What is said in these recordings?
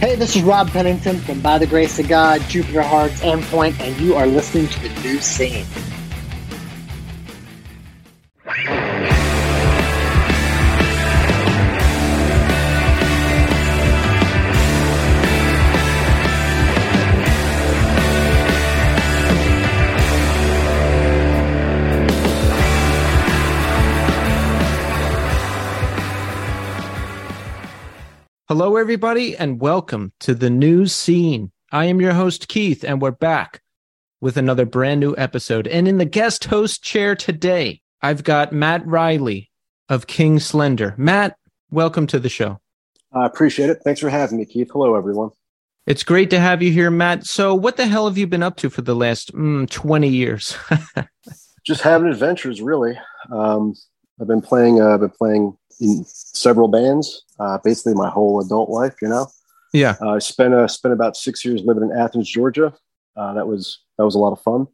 Hey, this is Rob Pennington from By the Grace of God, Jupiter Hearts, Endpoint, and you are listening to the new scene. Hello, everybody, and welcome to the new scene. I am your host, Keith, and we're back with another brand new episode. And in the guest host chair today, I've got Matt Reilly of King Slender. Matt, welcome to the show. I appreciate it. Thanks for having me, Keith. Hello, everyone. It's great to have you here, Matt. So, what the hell have you been up to for the last mm, 20 years? Just having adventures, really. Um, I've been playing. Uh, I've been playing in several bands, uh, basically my whole adult life. You know. Yeah. Uh, I spent uh, spent about six years living in Athens, Georgia. Uh, that was that was a lot of fun.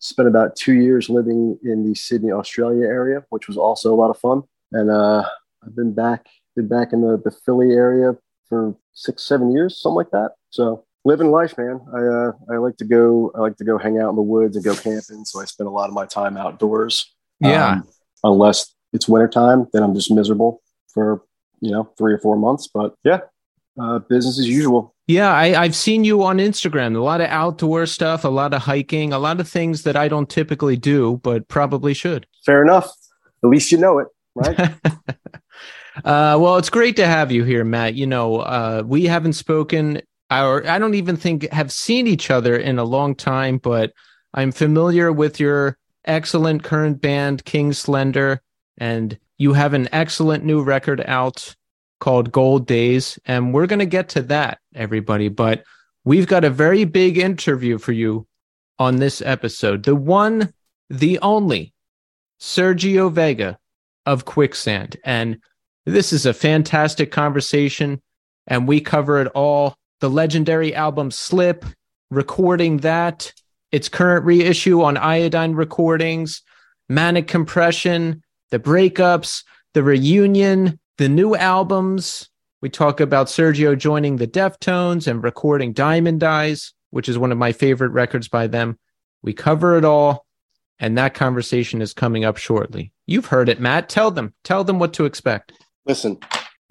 Spent about two years living in the Sydney, Australia area, which was also a lot of fun. And uh, I've been back been back in the, the Philly area for six seven years, something like that. So living life, man. I uh, I like to go I like to go hang out in the woods and go camping. So I spend a lot of my time outdoors. Yeah. Um, unless it's wintertime, then I'm just miserable for you know three or four months. But yeah, uh, business as usual. Yeah, I, I've seen you on Instagram. A lot of outdoor stuff, a lot of hiking, a lot of things that I don't typically do, but probably should. Fair enough. At least you know it, right? uh, well, it's great to have you here, Matt. You know, uh, we haven't spoken, or I don't even think have seen each other in a long time, but I'm familiar with your excellent current band, King Slender, and you have an excellent new record out called Gold Days. And we're going to get to that, everybody. But we've got a very big interview for you on this episode. The one, the only Sergio Vega of Quicksand. And this is a fantastic conversation. And we cover it all the legendary album Slip, recording that, its current reissue on Iodine Recordings, Manic Compression, the breakups, the reunion, the new albums. We talk about Sergio joining the Deftones and recording Diamond Eyes, which is one of my favorite records by them. We cover it all, and that conversation is coming up shortly. You've heard it, Matt. Tell them, tell them what to expect. Listen,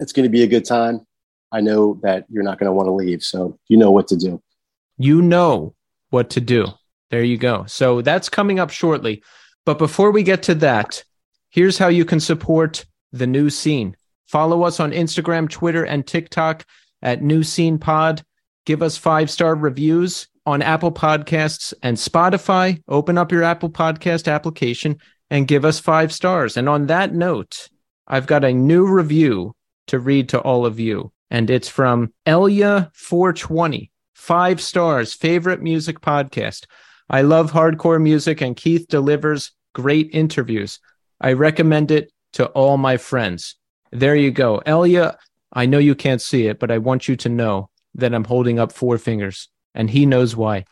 it's going to be a good time. I know that you're not going to want to leave, so you know what to do. You know what to do. There you go. So that's coming up shortly. But before we get to that, here's how you can support the new scene. Follow us on Instagram, Twitter, and TikTok at New Scene Pod. Give us five star reviews on Apple Podcasts and Spotify. Open up your Apple Podcast application and give us five stars. And on that note, I've got a new review to read to all of you, and it's from Elia420. Five stars, favorite music podcast. I love hardcore music, and Keith delivers great interviews. I recommend it to all my friends. There you go. Elia, I know you can't see it, but I want you to know that I'm holding up four fingers, and he knows why.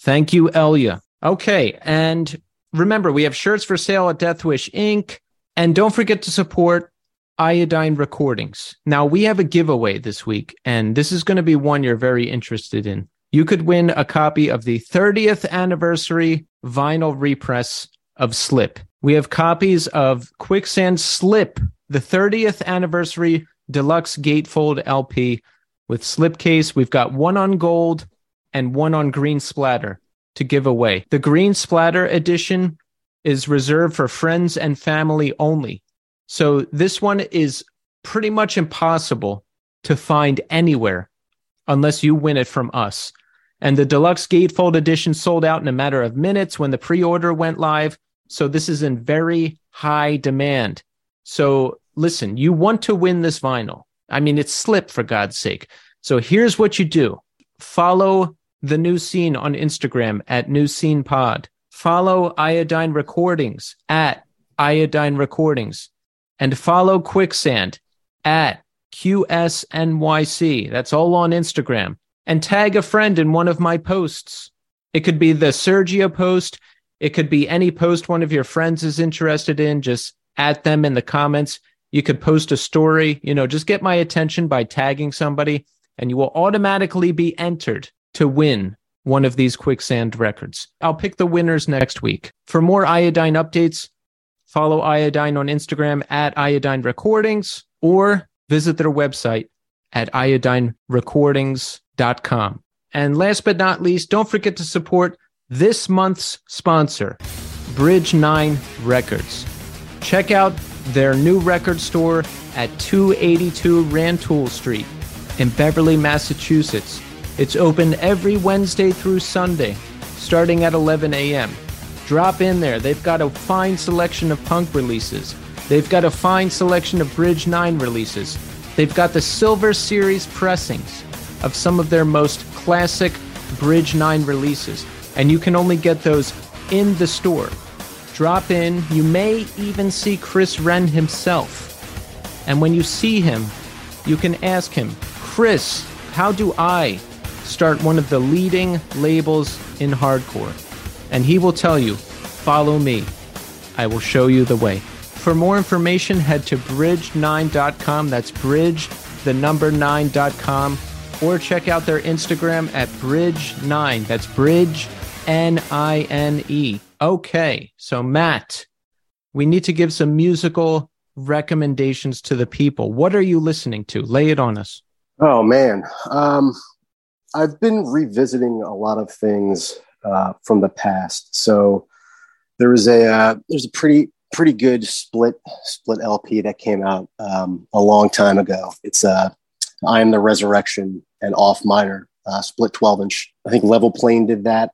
Thank you, Elia. Okay, and remember, we have shirts for sale at Deathwish Inc. And don't forget to support Iodine Recordings. Now, we have a giveaway this week, and this is going to be one you're very interested in. You could win a copy of the 30th anniversary vinyl repress of Slip. We have copies of Quicksand Slip, the 30th anniversary deluxe gatefold LP with slipcase. We've got one on gold and one on green splatter to give away. The green splatter edition is reserved for friends and family only. So this one is pretty much impossible to find anywhere unless you win it from us. And the deluxe gatefold edition sold out in a matter of minutes when the pre order went live. So this is in very high demand. So listen, you want to win this vinyl. I mean, it's slip for God's sake. So here's what you do follow the new scene on Instagram at new scene pod. Follow iodine recordings at iodine recordings and follow quicksand at QSNYC. That's all on Instagram and tag a friend in one of my posts. It could be the Sergio post. It could be any post one of your friends is interested in. Just add them in the comments. You could post a story, you know, just get my attention by tagging somebody and you will automatically be entered to win one of these quicksand records. I'll pick the winners next week. For more iodine updates, follow iodine on Instagram at iodine recordings or visit their website at iodinerecordings.com. And last but not least, don't forget to support this month's sponsor, Bridge 9 Records. Check out their new record store at 282 Rantoul Street in Beverly, Massachusetts. It's open every Wednesday through Sunday, starting at 11 a.m. Drop in there. They've got a fine selection of punk releases. They've got a fine selection of Bridge 9 releases. They've got the Silver Series pressings of some of their most classic Bridge 9 releases. And you can only get those in the store. Drop in. You may even see Chris Wren himself. And when you see him, you can ask him, Chris, how do I start one of the leading labels in hardcore? And he will tell you, follow me. I will show you the way. For more information, head to bridge9.com. That's bridge, the number 9.com. Or check out their Instagram at bridge9. That's bridge, N I N E. Okay, so Matt, we need to give some musical recommendations to the people. What are you listening to? Lay it on us. Oh man, um, I've been revisiting a lot of things uh, from the past. So there was a uh, there's a pretty pretty good split split LP that came out um, a long time ago. It's uh, I am the Resurrection and Off Minor uh, split 12 inch. I think Level Plane did that.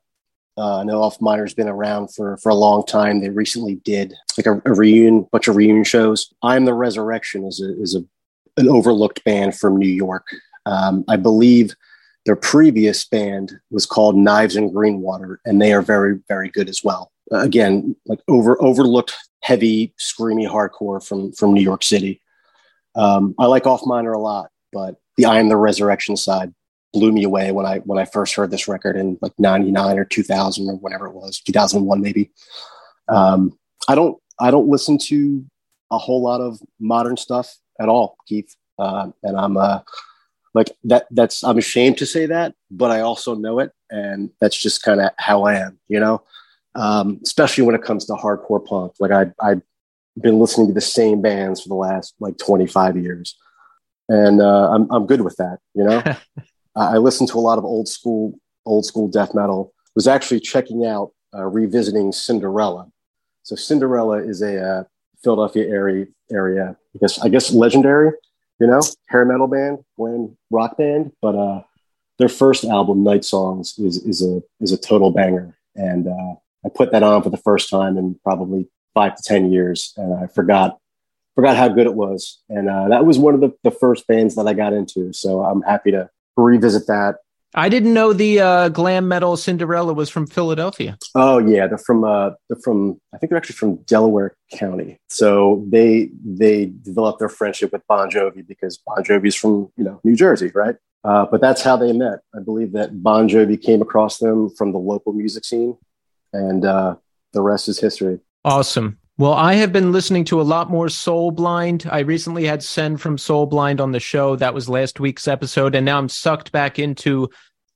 Uh, I know Off Minor's been around for for a long time. They recently did like a, a reunion, bunch of reunion shows. I am the Resurrection is a is a an overlooked band from New York. Um, I believe their previous band was called Knives and Greenwater, and they are very, very good as well. Uh, again, like over overlooked, heavy, screamy hardcore from from New York City. Um, I like Off Minor a lot, but the I Am the Resurrection side blew me away when I when I first heard this record in like '99 or 2000 or whatever it was, 2001 maybe. Um, I don't I don't listen to a whole lot of modern stuff at all, Keith. Uh, and I'm uh, like that. That's I'm ashamed to say that, but I also know it, and that's just kind of how I am, you know. Um, especially when it comes to hardcore punk. Like I I've been listening to the same bands for the last like 25 years, and uh, I'm I'm good with that, you know. I listened to a lot of old school old school death metal. Was actually checking out uh, revisiting Cinderella. So Cinderella is a uh, Philadelphia area area. I guess I guess legendary, you know, hair metal band, glam rock band. But uh, their first album, Night Songs, is is a is a total banger, and uh, I put that on for the first time in probably five to ten years, and I forgot forgot how good it was, and uh, that was one of the, the first bands that I got into. So I'm happy to revisit that I didn't know the uh, glam metal Cinderella was from Philadelphia. Oh yeah, they're from uh, they're from I think they're actually from Delaware County. So they they developed their friendship with Bon Jovi because Bon Jovi's from you know New Jersey, right? Uh, but that's how they met. I believe that Bon Jovi came across them from the local music scene, and uh, the rest is history. Awesome. Well, I have been listening to a lot more Soul Blind. I recently had Sen from Soul Blind on the show. That was last week's episode. And now I'm sucked back into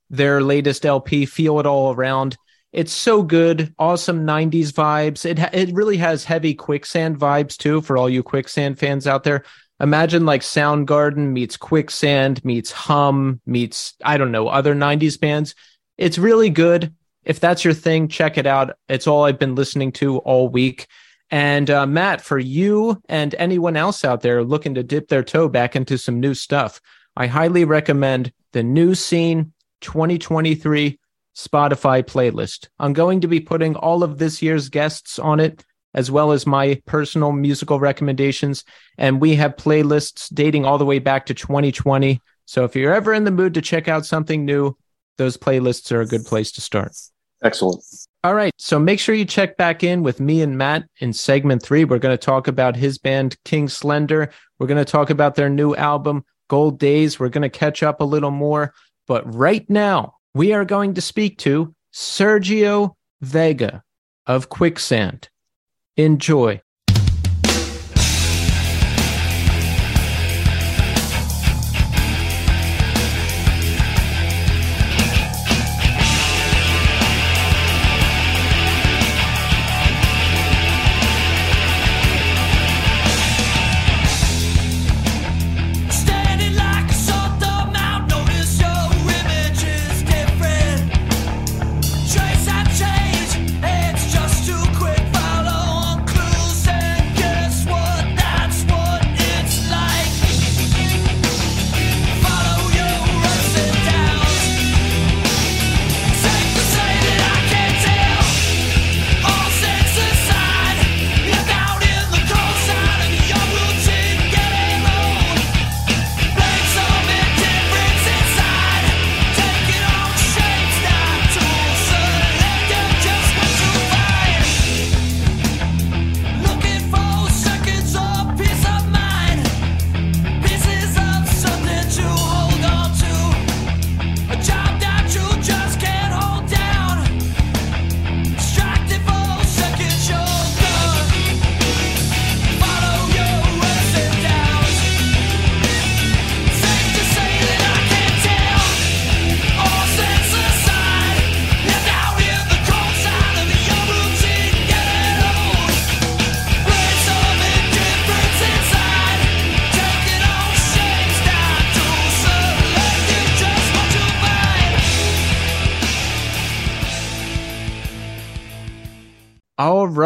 their latest LP, Feel It All Around. It's so good. Awesome 90s vibes. It, it really has heavy quicksand vibes too for all you quicksand fans out there. Imagine like Soundgarden meets quicksand meets hum meets, I don't know, other 90s bands. It's really good. If that's your thing, check it out. It's all I've been listening to all week. And uh, Matt, for you and anyone else out there looking to dip their toe back into some new stuff, I highly recommend the new scene 2023 Spotify playlist. I'm going to be putting all of this year's guests on it, as well as my personal musical recommendations. And we have playlists dating all the way back to 2020. So if you're ever in the mood to check out something new, those playlists are a good place to start. Excellent. All right. So make sure you check back in with me and Matt in segment three. We're going to talk about his band, King Slender. We're going to talk about their new album, Gold Days. We're going to catch up a little more. But right now, we are going to speak to Sergio Vega of Quicksand. Enjoy.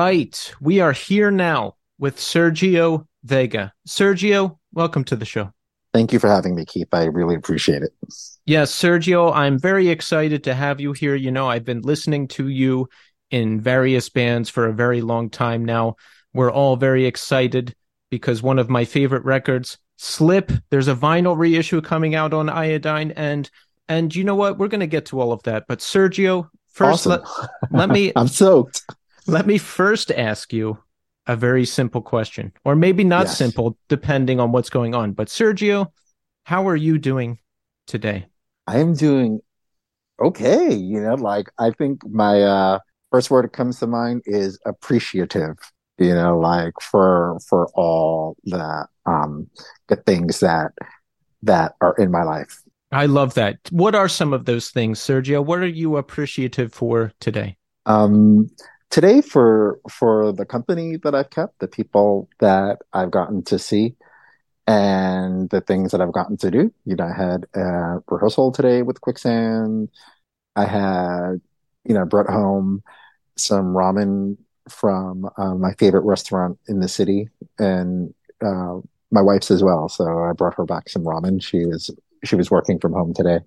Right. We are here now with Sergio Vega. Sergio, welcome to the show. Thank you for having me, Keith. I really appreciate it. Yes, Sergio, I'm very excited to have you here. You know, I've been listening to you in various bands for a very long time now. We're all very excited because one of my favorite records, Slip, there's a vinyl reissue coming out on Iodine and and you know what? We're going to get to all of that. But Sergio, first Awesome. let, let me I'm soaked. Let me first ask you a very simple question, or maybe not Yes. simple, depending on what's going on. But Sergio, how are you doing today? I am doing okay. You know, like I think my uh, first word that comes to mind is appreciative. You know, like for for all the um the things that that are in my life. I love that. What are some of those things, Sergio? What are you appreciative for today? Um, today for for the company that I've kept, the people that I've gotten to see, and the things that I've gotten to do. You know, I had a rehearsal today with Quicksand. I had, you know, brought home some ramen from uh, my favorite restaurant in the city, and uh, my wife's as well. So I brought her back some ramen. She was she was working from home today,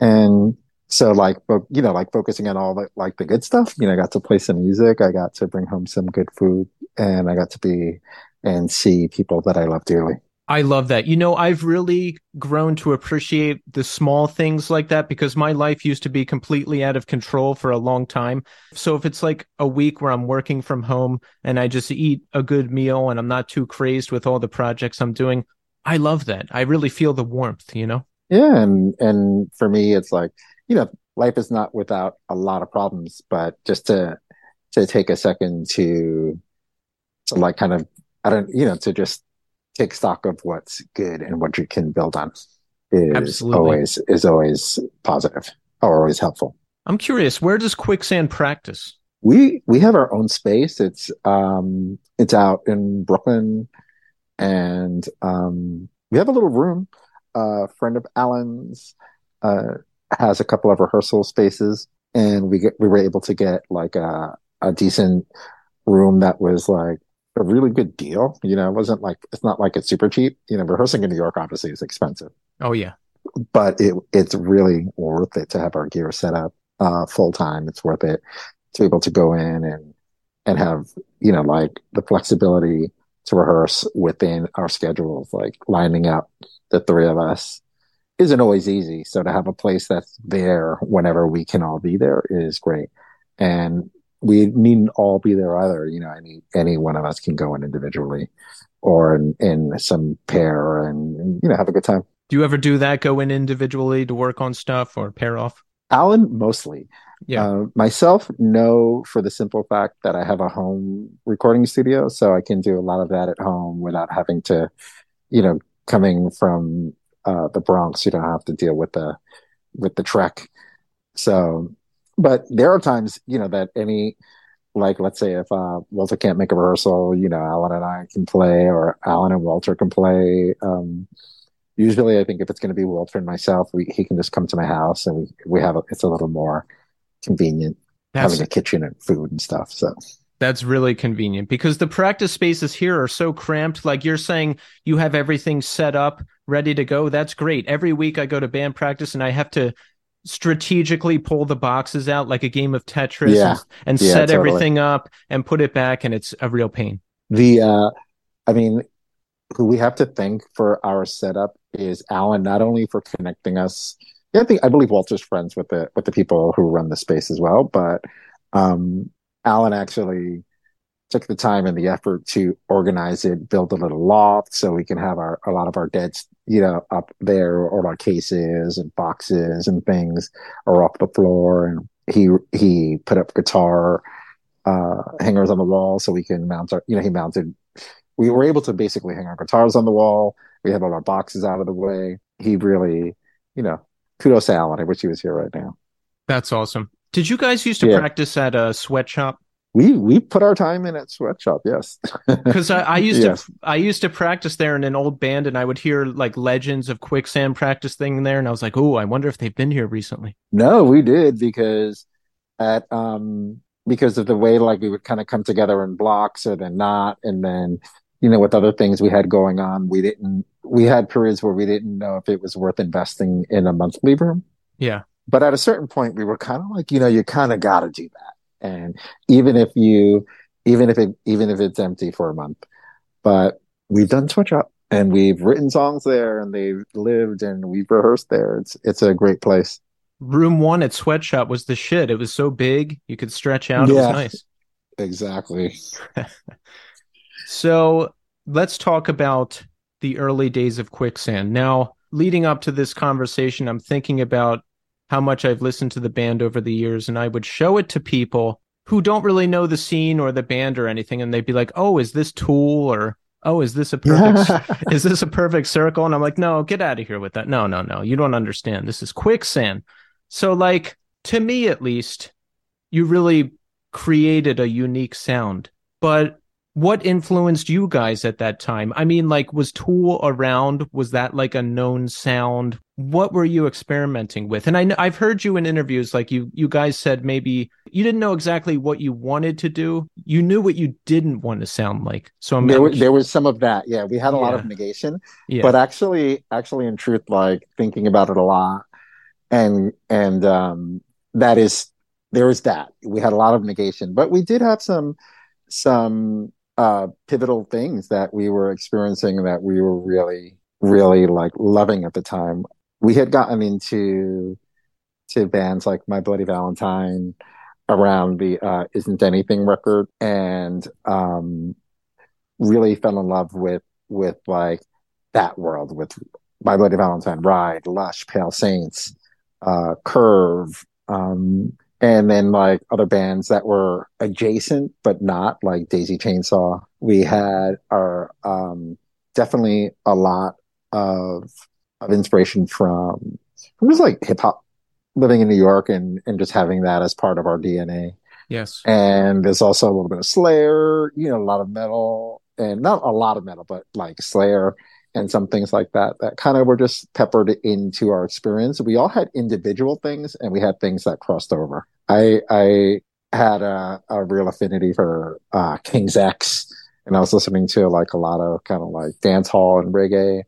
and so like fo- you know like focusing on all the like the good stuff you know i got to play some music i got to bring home some good food and i got to be and see people that i love dearly I love that. You know, I've really grown to appreciate the small things like that because my life used to be completely out of control for a long time. So if it's like a week where I'm working from home and I just eat a good meal and I'm not too crazed with all the projects I'm doing, I love that. I really feel the warmth, you know? yeah and and for me it's like you know life is not without a lot of problems but just to to take a second to to like kind of i don't you know to just take stock of what's good and what you can build on is Absolutely. always is always positive or always helpful I'm curious, where does Quicksand practice? We we have our own space. It's um it's out in Brooklyn, and um we have a little room. A friend of Alan's uh has a couple of rehearsal spaces, and we get we were able to get like a a decent room that was like a really good deal. You know, it wasn't like it's not like it's super cheap. You know, rehearsing in New York obviously is expensive Oh, yeah. but it it's really worth it to have our gear set up uh full time. It's worth it to be able to go in and and have you know like the flexibility to rehearse within our schedules, like lining up the three of us isn't always easy. So to have a place that's there whenever we can all be there is great. And we needn't all be there either. You know, any any one of us can go in individually or in, in some pair and, and you know have a good time. Do you ever do that? Go in individually to work on stuff or pair off? Alan mostly. Yeah. Uh, myself, no, for the simple fact that I have a home recording studio, so I can do a lot of that at home without having to, you know, coming from uh, the Bronx, you don't have to deal with the with the trek. So, but there are times, you know, that any like let's say if uh, Walter can't make a rehearsal, you know, Alan and I can play, or Alan and Walter can play. Um, usually, I think if it's going to be Walter and myself, we he can just come to my house, and we we have a, it's a little more convenient That's having a kitchen and food and stuff. So That's really convenient because the practice spaces here are so cramped. Like you're saying, you have everything set up, ready to go. That's great. Every week I go to band practice and I have to strategically pull the boxes out like a game of Tetris Yeah. and, and Yeah, set totally. everything up and put it back. And it's a real pain. the uh, I mean, who we have to thank for our setup is Alan, not only for connecting us. Yeah, I think I believe Walter's friends with the with the people who run the space as well, but um, Alan actually took the time and the effort to organize it, build a little loft so we can have our a lot of our deads, you know, up there or our cases and boxes and things are off the floor. And he he put up guitar uh hangers on the wall so we can mount our you know, he mounted we were able to basically hang our guitars on the wall. We have all our boxes out of the way. He really, you know, kudos to Alan. I wish he was here right now. That's awesome. Did you guys used to Yeah. practice at a sweatshop? We we put our time in at sweatshop, yes. Because I, I used Yes. to I used to practice there in an old band, and I would hear like legends of quicksand practice thing there, and I was like, oh, I wonder if they've been here recently. No, we did because at um because of the way like we would kind of come together in blocks or then not and then you know with other things we had going on we didn't we had periods where we didn't know if it was worth investing in a monthly room Yeah. but at a certain point we were kind of like you know you kind of got to do that and even if you even if it even if it's empty for a month but we've done switch up and we've written songs there and they've lived and we've rehearsed there it's it's a great place Room one at Sweatshop was the shit. It was so big you could stretch out. It was Yeah. nice. exactly So let's talk about the early days of Quicksand. Now, leading up to this conversation, I'm thinking about how much I've listened to the band over the years, and I would show it to people who don't really know the scene or the band or anything, and they'd be like, "Oh, is this Tool?" or "Oh, is this a perfect is this a perfect circle?" And I'm like, "No, get out of here with that. No, no, no. You don't understand. This is Quicksand." So, like to me, at least, you really created a unique sound. But what influenced you guys at that time? I mean, like, was Tool around? Was that like a known sound? What were you experimenting with? And I know I've heard you in interviews, like you you guys said maybe you didn't know exactly what you wanted to do. You knew what you didn't want to sound like. So I'm there, wa- there was some of that yeah we had a lot of negation yeah, but actually actually in truth like thinking about it a lot and and um that is there is that we had a lot of negation but we did have some some uh pivotal things that we were experiencing that we were really really like loving at the time. We had gotten into to bands like my bloody valentine around the uh isn't anything record and um really fell in love with with like that world with My Bloody Valentine, Ride, Lush, Pale Saints, uh, Curve, um, and then like other bands that were adjacent but not like Daisy Chainsaw. We had our um, definitely a lot of of inspiration from from just like hip hop, living in New York and and just having that as part of our DNA yes, and there's also a little bit of Slayer, you know, a lot of metal, and not a lot of metal, but like Slayer and some things like that that kind of were just peppered into our experience. We all had individual things, and we had things that crossed over. I I had a, a real affinity for uh, King's X, and I was listening to like a lot of kind of like dance hall and reggae.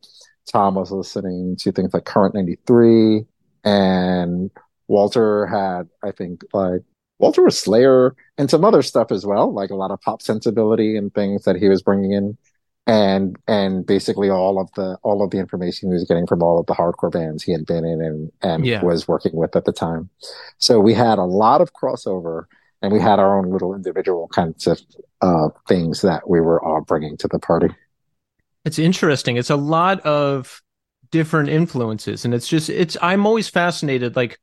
Tom was listening to things like Current 93, and Walter had, I think, like Walter was Slayer and some other stuff as well, like a lot of pop sensibility and things that he was bringing in, and and basically all of the all of the information he was getting from all of the hardcore bands he had been in and and Yeah. was working with at the time. So we had a lot of crossover, and we had our own little individual kinds of uh, things that we were all bringing to the party. It's interesting. It's a lot of different influences and it's just it's I'm always fascinated like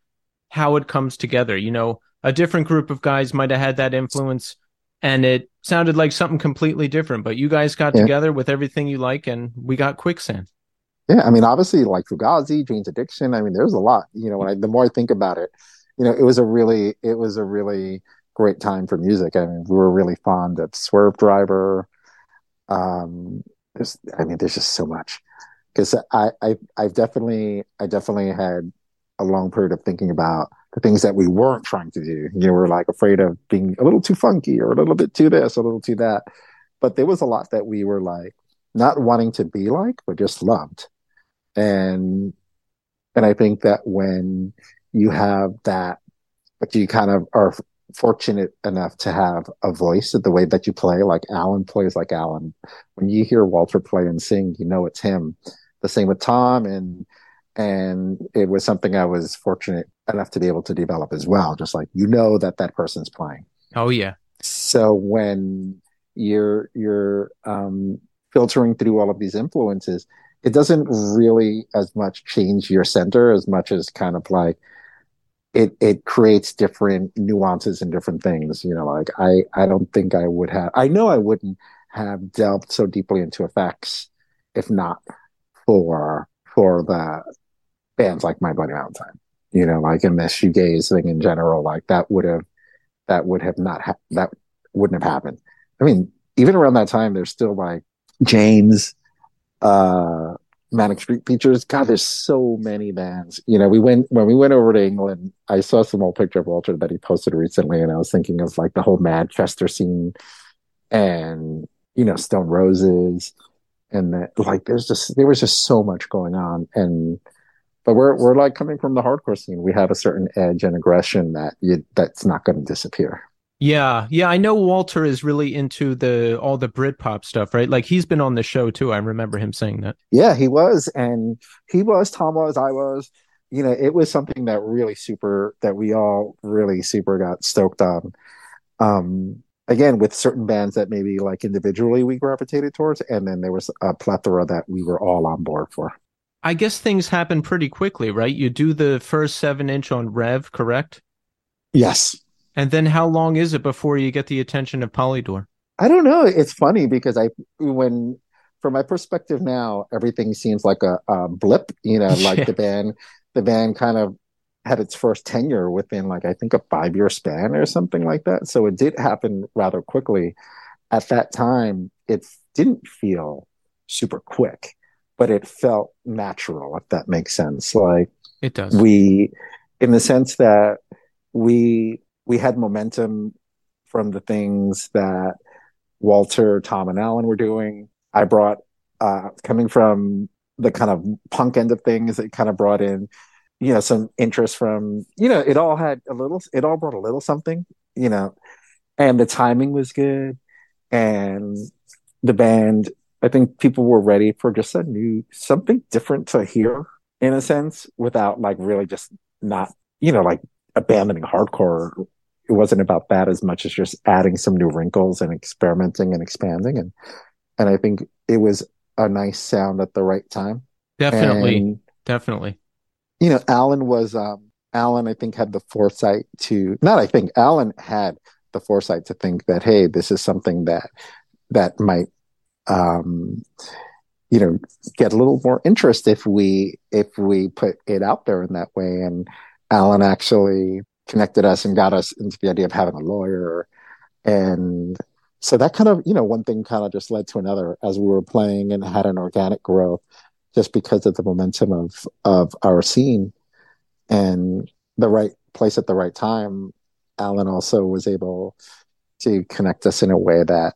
how it comes together. You know, a different group of guys might have had that influence and it sounded like something completely different, but you guys got Yeah. together with everything you like and we got quicksand. Yeah, I mean, obviously, like Fugazi, Jane's Addiction. I mean, there's a lot. You know, when I, the more I think about it, you know, it was a really, it was a really great time for music. I mean, we were really fond of Swervedriver. Um, there's, I mean, there's just so much because I, I, I've definitely, I definitely had a long period of thinking about the things that we weren't trying to do. You know, we're like afraid of being a little too funky or a little bit too this, a little too that. But there was a lot that we were like not wanting to be like, but just loved and and I think that when you have that, but you kind of are fortunate enough to have a voice the way that you play, like Alan plays like Alan. When you hear Walter play and sing, you know it's him. The same with Tom, and and it was something I was fortunate enough to be able to develop as well. Just like you know that that person's playing. Oh yeah. So when you're you're um, filtering through all of these influences, it doesn't really as much change your center as much as kind of like it it creates different nuances and different things. You know, like I I don't think I would have. I know I wouldn't have delved so deeply into effects if not for for the bands like My Bloody Valentine. You know, like in the shoegaze thing in general, like that would have that would have not ha- that wouldn't have happened. I mean, even around that time, there's still like James, uh, Manic Street Preachers. God, there's so many bands. You know, we went when we went over to England. I saw some old picture of Walter that he posted recently, and I was thinking of like the whole Manchester scene, and you know, Stone Roses, and that like there's just there was just so much going on, and but we're we're like coming from the hardcore scene. We have a certain edge and aggression that you, that's not going to disappear. Yeah, yeah, I know Walter is really into the all the Britpop stuff, right? Like he's been on the show too. I remember him saying that. Yeah, he was, and he was. Tom was. I was. You know, it was something that really super that we all really super got stoked on. Um, again, with certain bands that maybe like individually we gravitated towards, and then there was a plethora that we were all on board for. I guess things happen pretty quickly, right? You do the first seven inch on Rev, correct? Yes. And then how long is it before you get the attention of Polydor? I don't know. It's funny because I, when, from my perspective now, everything seems like a, a blip. You know, like yeah. the band, the band kind of had its first tenure within like I think a five year span or something like that. So it did happen rather quickly. At that time, it didn't feel super quick, but it felt natural. If that makes sense, like it does. We, in the sense that we we had momentum from the things that Walter, Tom, and Alan were doing. I brought, uh, coming from the kind of punk end of things, it kind of brought in, you know, some interest from, you know, it all had a little, it all brought a little something, you know, and the timing was good. And the band, I think people were ready for just a new, something different to hear in a sense without like really just not, you know, like abandoning hardcore it wasn't about that as much as just adding some new wrinkles and experimenting and expanding and and I think it was a nice sound at the right time. Definitely. And, definitely. You know, Alan was um Alan I think had the foresight to not I think Alan had the foresight to think that hey, this is something that that might um you know get a little more interest if we if we put it out there in that way and Alan actually connected us and got us into the idea of having a lawyer. And so that kind of, you know, one thing kind of just led to another as we were playing and had an organic growth just because of the momentum of, of our scene and the right place at the right time. Alan also was able to connect us in a way that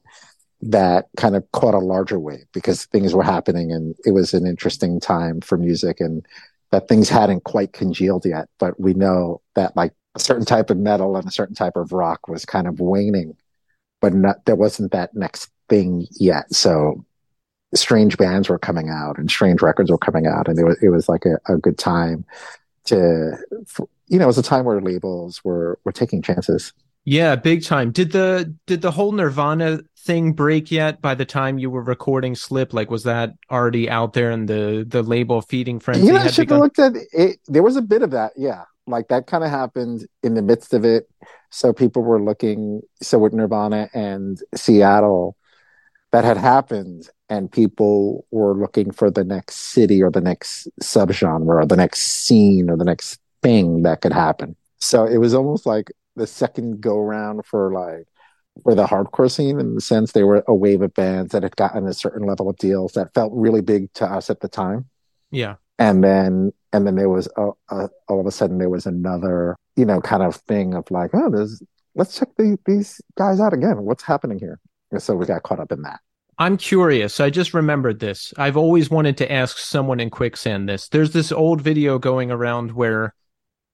that kind of caught a larger wave because things were happening and it was an interesting time for music and that things hadn't quite congealed yet but we know that like a certain type of metal and a certain type of rock was kind of waning, but not, there wasn't that next thing yet. So strange bands were coming out and strange records were coming out. And it was, it was like a, a good time to, you know, it was a time where labels were, were taking chances. Yeah, big time. Did the did the whole Nirvana thing break yet by the time you were recording Slip? Like was that already out there and the the label feeding frenzy? You know, I should have looked at it. There was a bit of that, yeah like that kind of happened in the midst of it. So people were looking, so with Nirvana and Seattle, that had happened, and people were looking for the next city or the next subgenre or the next scene or the next thing that could happen. So it was almost like the second go round for like for the hardcore scene in the sense they were a wave of bands that had gotten a certain level of deals that felt really big to us at the time. Yeah. And then and then there was a, a, all of a sudden there was another you know kind of thing of like oh there's let's check the, these guys out again. What's happening here? And so we got caught up in that. I'm curious. I just remembered this. I've always wanted to ask someone in quicksand this. There's this old video going around where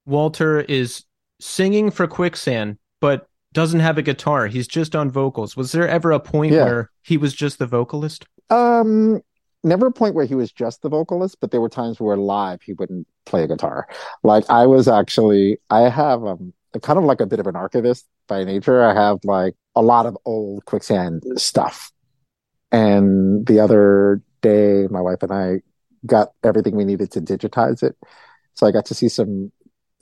walter is singing for quicksand but doesn't have a guitar he's just on vocals was there ever a point yeah. where he was just the vocalist um never a point where he was just the vocalist, but there were times where live he wouldn't play a guitar. Like I was actually, I have um, kind of like a bit of an archivist by nature. I have like a lot of old quicksand stuff. And the other day, my wife and I got everything we needed to digitize it. So I got to see some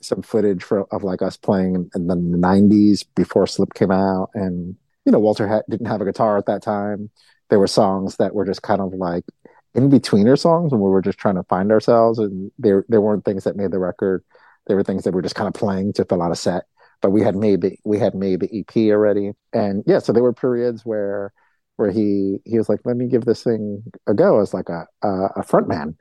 some footage for, of like us playing in the 90s before Slip came out. And, you know, Walter had, didn't have a guitar at that time. There were songs that were just kind of like in betweener songs when we were just trying to find ourselves. And there there weren't things that made the record. There were things that were just kind of playing to fill out a set. But we had made the we had made the ep already. And yeah so there were periods where where he he was like let me give this thing a go as like a a, a front man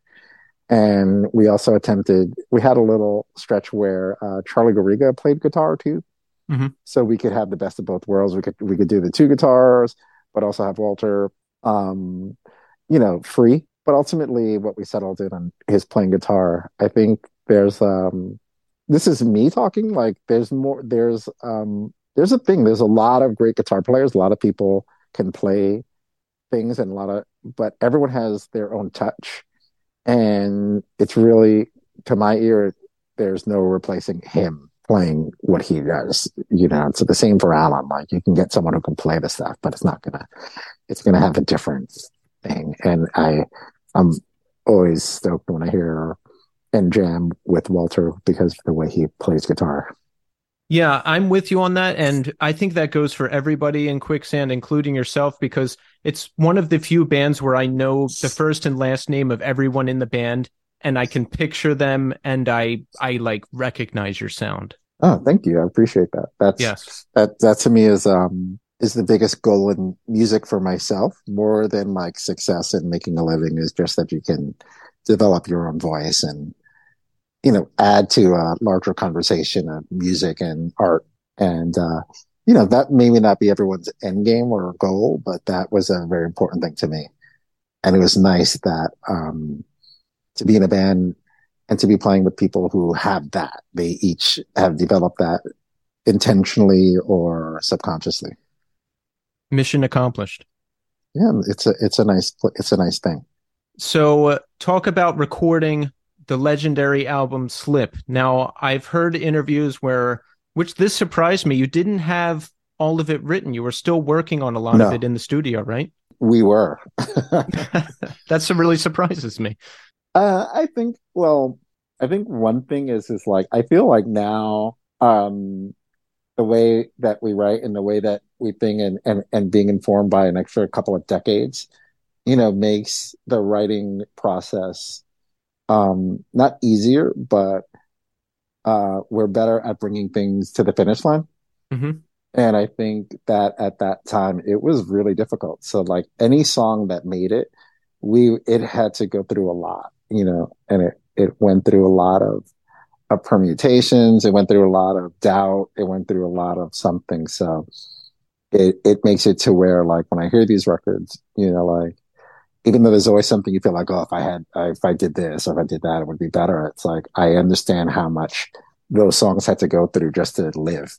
and we also attempted. We had a little stretch where uh, Charlie Garriga played guitar too, Mhm. so we could have the best of both worlds. We could we could do the two guitars, but also have Walter, um, you know, free. But ultimately, what we settled in on his playing guitar. I think there's um, this is me talking. Like there's more. There's um, there's a thing. There's a lot of great guitar players. A lot of people can play things, and a lot of, but everyone has their own touch, and it's really to my ear. There's no replacing him playing what he does. You know, it's the same for Alan. Like you can get someone who can play the stuff, but it's not gonna. It's gonna have a different thing, and I, I'm always stoked when I hear and jam with Walter because of the way he plays guitar. Yeah, I'm with you on that. And I think that goes for everybody in Quicksand, including yourself, because it's one of the few bands where I know the first and last name of everyone in the band and I can picture them and I I like recognize your sound. Oh, thank you. I appreciate that. That's Yes. that that to me is um is the biggest goal in music for myself more than like success in making a living is just that you can develop your own voice and you know add to a larger conversation of music and art. And uh you know that may not be everyone's end game or goal but that was a very important thing to me. And it was nice that um to be in a band and to be playing with people who have that they each have developed that intentionally or subconsciously. Mission accomplished. yeah it's a it's a nice it's a nice thing. So, uh, talk about recording the legendary album Slip. Now, I've heard interviews where, which this surprised me, you didn't have all of it written. You were still working on a lot of it in the studio, right? we were That's really surprises me. Uh, I think, well, I think one thing is, is like, I feel like now, um, the way that we write and the way that we think and, and, and being informed by an extra couple of decades, you know, makes the writing process, um, not easier, but, uh, we're better at bringing things to the finish line. Mhm. And I think that at that time it was really difficult. So like any song that made it, we it had to go through a lot, you know, and it it went through a lot of of permutations, it went through a lot of doubt, it went through a lot of something. So it it makes it to where like when I hear these records, you know, like even though there's always something you feel like, oh, if I had uh, if I did this or if I did that, it would be better. It's like I understand how much those songs had to go through just to live.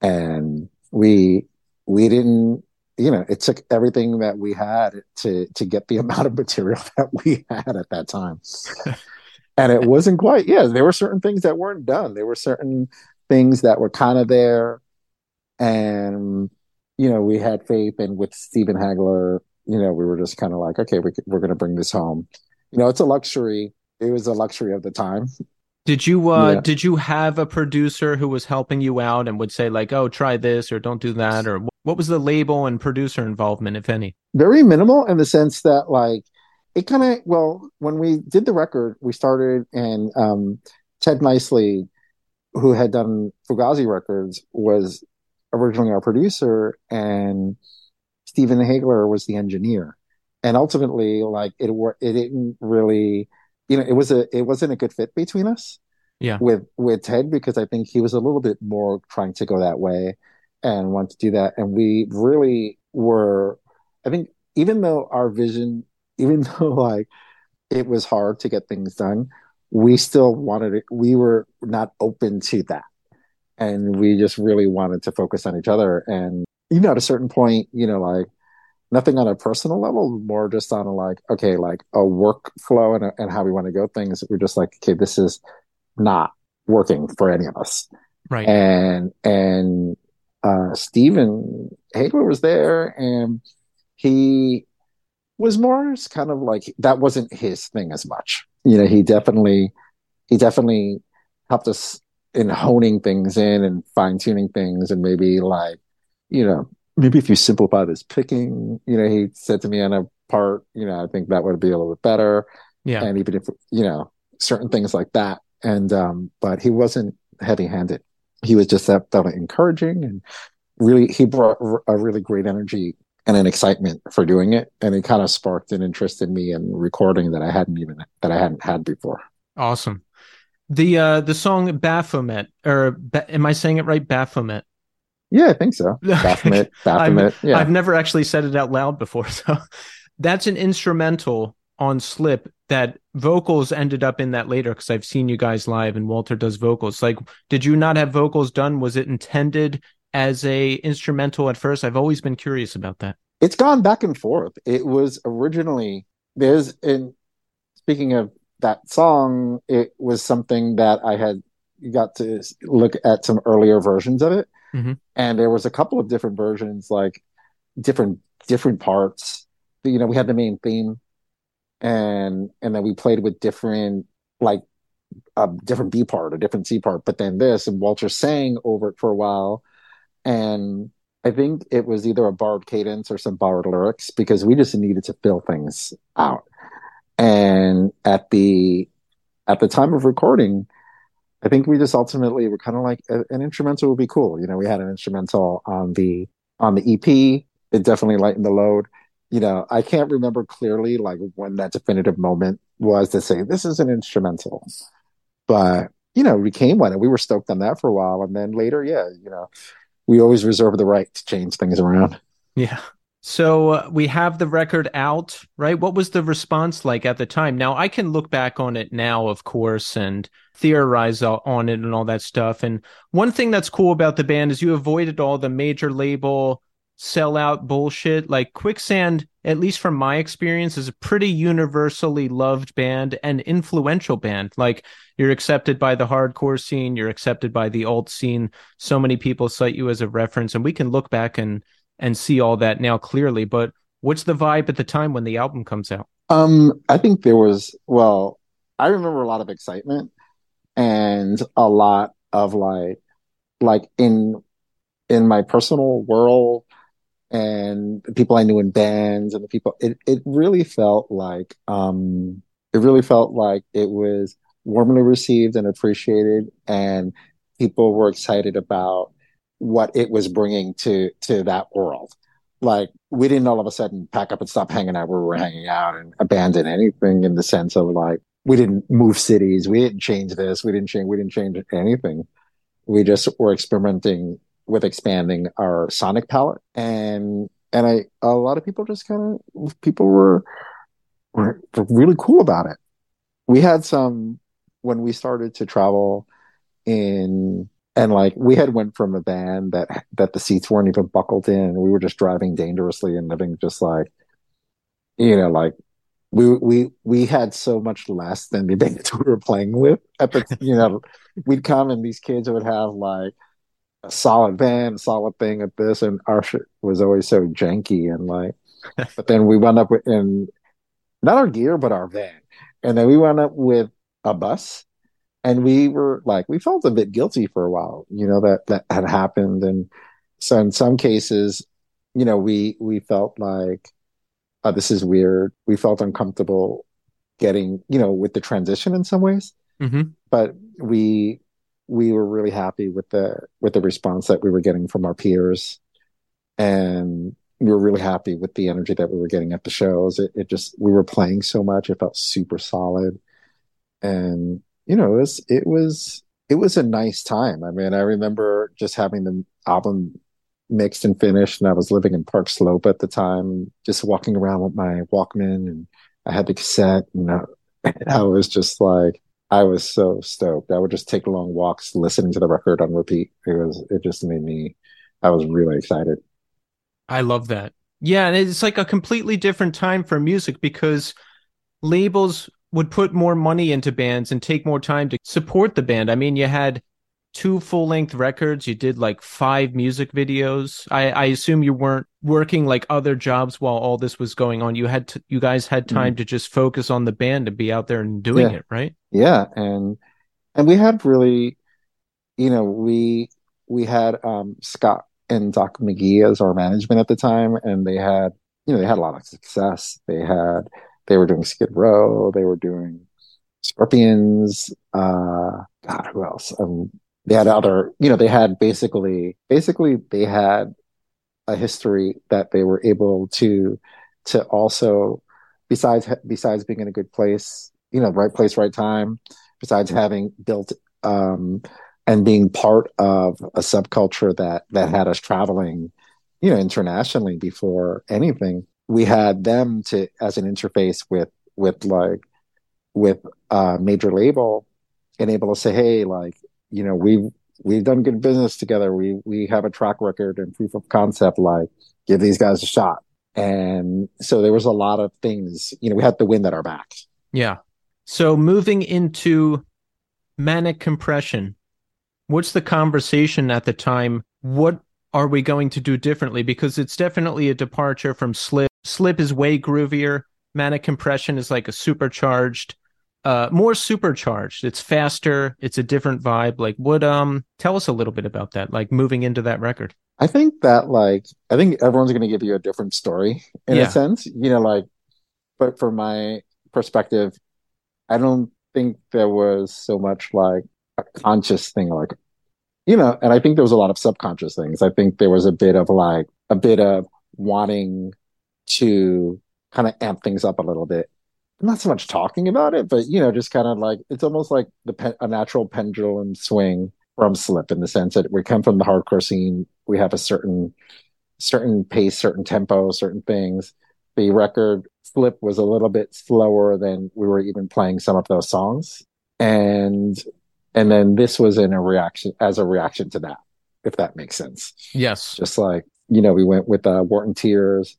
And we we didn't you know, it took everything that we had to to get the amount of material that we had at that time. and it wasn't quite, yeah, there were certain things that weren't done. There were certain things that were kind of there. And, you know, we had faith and with Stephen Haigler, you know, we were just kind of like, okay, we, we're going to bring this home. You know, it's a luxury. It was a luxury of the time. Did you uh Yeah. did you have a producer who was helping you out and would say like, "Oh, try this or don't do that," or what was the label and producer involvement, if any? very minimal in the sense that like it kind of well when we did the record we started and um Ted Niceley who had done fugazi records was originally our producer and stephen Haigler was the engineer and ultimately like it it didn't really you know it was a it wasn't a good fit between us Yeah. with with ted because i think he was a little bit more trying to go that way and want to do that and we really were I think even though our vision, even though like it was hard to get things done, we still wanted it. We were not open to that. And we just really wanted to focus on each other. And even at a certain point, you know, like nothing on a personal level, more just on a like, okay, like a workflow and, a, and how we want to go things. We're just like, okay, this is not working for any of us Right. and and uh Stephen Haigler was there and he was more kind of like that wasn't his thing as much. You know, he definitely he definitely helped us in honing things in and fine tuning things and maybe like, you know, maybe if you simplify this picking, you know, he said to me on a part, you know, I think that would be a little bit better yeah. and even if you know certain things like that and um but he wasn't heavy handed he was just that, that encouraging and really he brought a really great energy and an excitement for doing it, and it kind of sparked an interest in me in recording that I hadn't even that I hadn't had before. Awesome. The uh the song Baphomet or ba- am I saying it right? Baphomet. Yeah, I think so. Baphomet, Baphomet. I've, yeah. I've never actually said it out loud before, so that's an instrumental on Slip that vocals ended up in that later because I've seen you guys live and Walter does vocals. Like, did you not have vocals done? Was it intended as a instrumental at first? I've always been curious about that. It's gone back and forth. It was originally there's in speaking of that song, it was something that I had got to look at some earlier versions of it. Mm-hmm. And there was a couple of different versions, like different different parts. You know, we had the main theme and and then we played with different like a different B part, a different C part, but then this and Walter sang over it for a while. And I think it was either a borrowed cadence or some borrowed lyrics because we just needed to fill things out. And at the at the time of recording, I think we just ultimately were kind of like an instrumental would be cool. You know, we had an instrumental on the on the EP. It definitely lightened the load you know, I can't remember clearly like when that definitive moment was to say this is an instrumental, but you know, we came one and we were stoked on that for a while, and then later, yeah, you know, we always reserve the right to change things around. Yeah. So uh, we have the record out, right? What was the response like at the time? Now I can look back on it now, of course, and theorize on it and all that stuff. And one thing that's cool about the band is you avoided all the major label sellout bullshit. Like Quicksand, at least from my experience, is a pretty universally loved band and influential band. Like you're accepted by the hardcore scene, you're accepted by the alt scene. So many people cite you as a reference, and we can look back and and see all that now clearly. But what's the vibe at the time when the album comes out? Um, I think there was well, I remember a lot of excitement and a lot of like like in in my personal world and the people I knew in bands and the people it, it really felt like um it really felt like it was warmly received and appreciated and people were excited about what it was bringing to to that world. Like we didn't all of a sudden pack up and stop hanging out where we were hanging out and abandon anything in the sense of like we didn't move cities. We didn't change this. We didn't change we didn't change anything. We just were experimenting with expanding our sonic palette. And and I a lot of people just kind of people were, were were really cool about it. We had some when we started to travel in and like we had went from a van that that the seats weren't even buckled in we were just driving dangerously and living just like you know like we we we had so much less than the bands we were playing with at the you know we'd come and these kids would have like a solid band, a solid thing at this, and our shit was always so janky and like. but then we wound up with in not our gear, but our van, and then we wound up with a bus, and we were like, we felt a bit guilty for a while, you know that that had happened, and so in some cases, you know, we we felt like, oh, this is weird. We felt uncomfortable getting, you know, with the transition in some ways, mm-hmm. but we we were really happy with the with the response that we were getting from our peers. And we were really happy with the energy that we were getting at the shows. It, it just we were playing so much. It felt super solid. And you know it was it was it was a nice time i mean i remember just having the album mixed and finished and i was living in park slope at the time just walking around with my walkman and i had the cassette and I, I was just like I was so stoked. I would just take long walks listening to the record on repeat. It was it just made me I was really excited. I love that. Yeah, and it's like a completely different time for music because labels would put more money into bands and take more time to support the band. I mean, you had two full length records. You did like five music videos. I, I assume you weren't working like other jobs while all this was going on. You had to, you guys had time mm. to just focus on the band and be out there and doing yeah. it, right? Yeah, and and we had really, you know, we we had um, Scott and Doc McGhee as our management at the time, and they had you know they had a lot of success. They had they were doing Skid Row, they were doing Scorpions. Uh, God, who else? Um, they had other, you know, they had basically, basically they had a history that they were able to to also besides besides being in a good place, you know, right place, right time, besides having built um, and being part of a subculture that that had us traveling, you know, internationally before anything, we had them to as an interface with with like with a major label and able to say, hey, like, you know, we've we've done good business together. We we have a track record and proof of concept, like give these guys a shot. And so there was a lot of things, you know, we had the wind at our backs. Yeah. So moving into manic compression, what's the conversation at the time? What are we going to do differently? Because it's definitely a departure from Slip. Slip is way groovier. Manic compression is like a supercharged, uh, more supercharged. It's faster. It's a different vibe. Like, would Um, tell us a little bit about that. Like moving into that record. I think that like I think everyone's going to give you a different story in yeah. a sense, you know, like. But from my perspective, I don't think there was so much like a conscious thing, like you know, and I think there was a lot of subconscious things. I think there was a bit of like a bit of wanting to kind of amp things up a little bit. Not so much talking about it, but you know, just kind of like it's almost like the a natural pendulum swing from Slip in the sense that we come from the hardcore scene. We have a certain certain pace, certain tempo, certain things. The record Slip was a little bit slower than we were even playing some of those songs, and and then this was in a reaction as a reaction to that if that makes sense yes just like you know we went with uh Wharton Tiers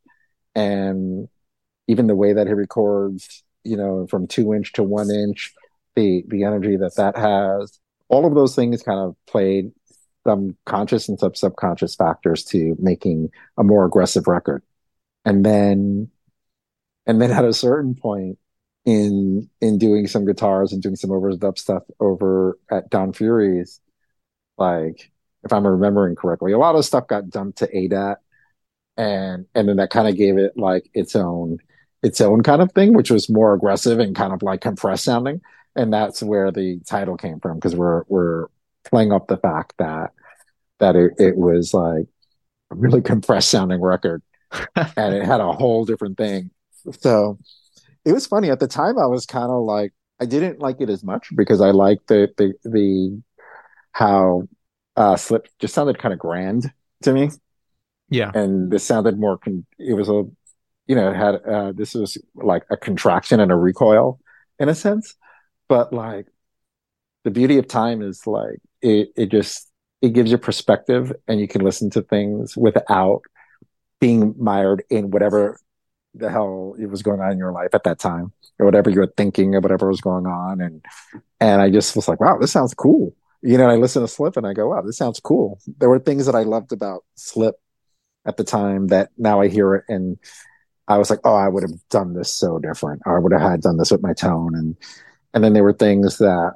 and even the way that he records you know from two inch to one inch the the energy that that has all of those things kind of played some conscious and some subconscious factors to making a more aggressive record and then and then at a certain point in in doing some guitars and doing some overdub stuff over at Don Fury's. Like, if I'm remembering correctly, a lot of stuff got dumped to ADAT, and and then that kind of gave it like its own its own kind of thing, which was more aggressive and kind of like compressed sounding. And that's where the title came from because we're we're playing up the fact that that it, it was like a really compressed sounding record and it had a whole different thing. So it was funny at the time. I was kind of like I didn't like it as much because I liked the the the how uh slip just sounded kind of grand to me. Yeah, and this sounded more. Con- it was a you know it had uh this was like a contraction and a recoil in a sense, but like the beauty of time is like it it just it gives you perspective and you can listen to things without being mired in whatever the hell it was going on in your life at that time or whatever you were thinking or whatever was going on. And and i just was like wow this sounds cool. You know i listen to slip and i go wow this sounds cool. There were things that i loved about slip at the time that now i hear it and i was like oh i would have done this so different or i would have had done this with my tone and and then there were things that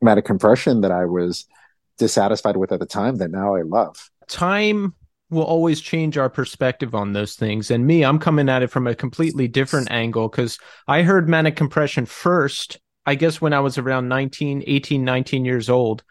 manic compression that i was dissatisfied with at the time that now i love time will always change our perspective on those things. And me, I'm coming at it from a completely different angle because I heard manic compression first, I guess when I was around 19, 18, 19 years old.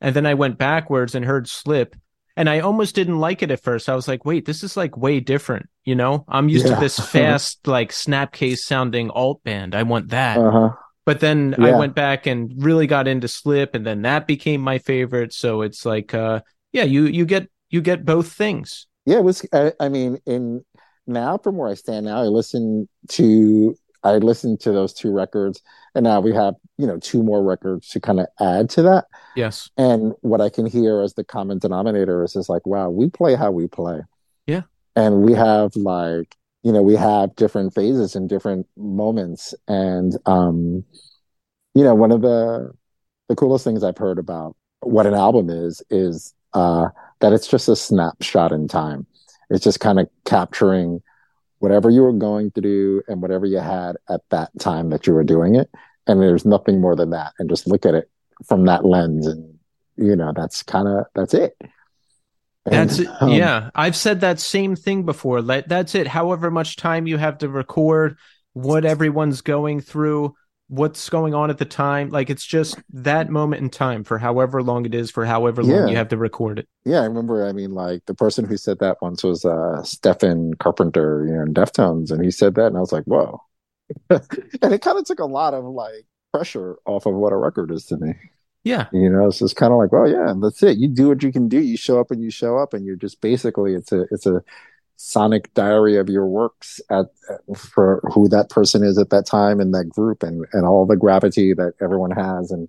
And then I went backwards and heard slip. And I almost didn't like it at first. I was like, wait, this is like way different. You know, I'm used yeah. to this fast, like snapcase sounding alt band. I want that. Uh-huh. But then yeah. I went back and really got into slip and then that became my favorite. So it's like, uh, yeah, you, you get you get both things. Yeah, it was. I, I mean, in now from where I stand now, I listen to I listened to those two records, and now we have you know two more records to kind of add to that. Yes. And what I can hear as the common denominator is is like, wow, we play how we play. Yeah. And we have like you know we have different phases and different moments, and um, you know one of the the coolest things I've heard about what an album is is uh that it's just a snapshot in time. It's just kind of capturing whatever you were going to do and whatever you had at that time that you were doing it. And there's nothing more than that. And just look at it from that lens. And, you know, that's kind of, that's it. And, that's it. Um, yeah. I've said that same thing before. Let, that's it. However much time you have to record, what everyone's going through, what's going on at the time. Like it's just that moment in time for however long it is, for however long Yeah. you have to record it. Yeah, I remember. I mean, like the person who said that once was uh Stefan Carpenter, you know, in Deftones, and he said that, and I was like, whoa. and it kind of took a lot of like pressure off of what a record is to me. Yeah. You know, it's just kind of like, well, yeah, that's it. You do what you can do. You show up and you show up, and you're just basically it's a it's a sonic diary of your works at for who that person is at that time in that group, and and all the gravity that everyone has, and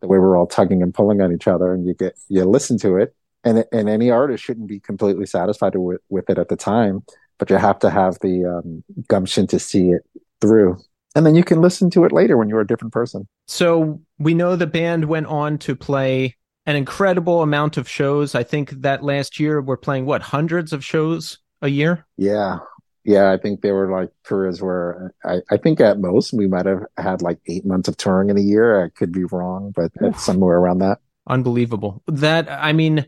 the way we're all tugging and pulling on each other, and you get you listen to it, and and any artist shouldn't be completely satisfied with with it at the time, but you have to have the um, gumption to see it through. And then you can listen to it later when you're a different person. So we know the band went on to play an incredible amount of shows. I think that last year we're playing what hundreds of shows a year. Yeah. Yeah, I think they were like periods where I, I think at most we might have had like eight months of touring in a year. I could be wrong, but it's somewhere around that. Unbelievable. That I mean,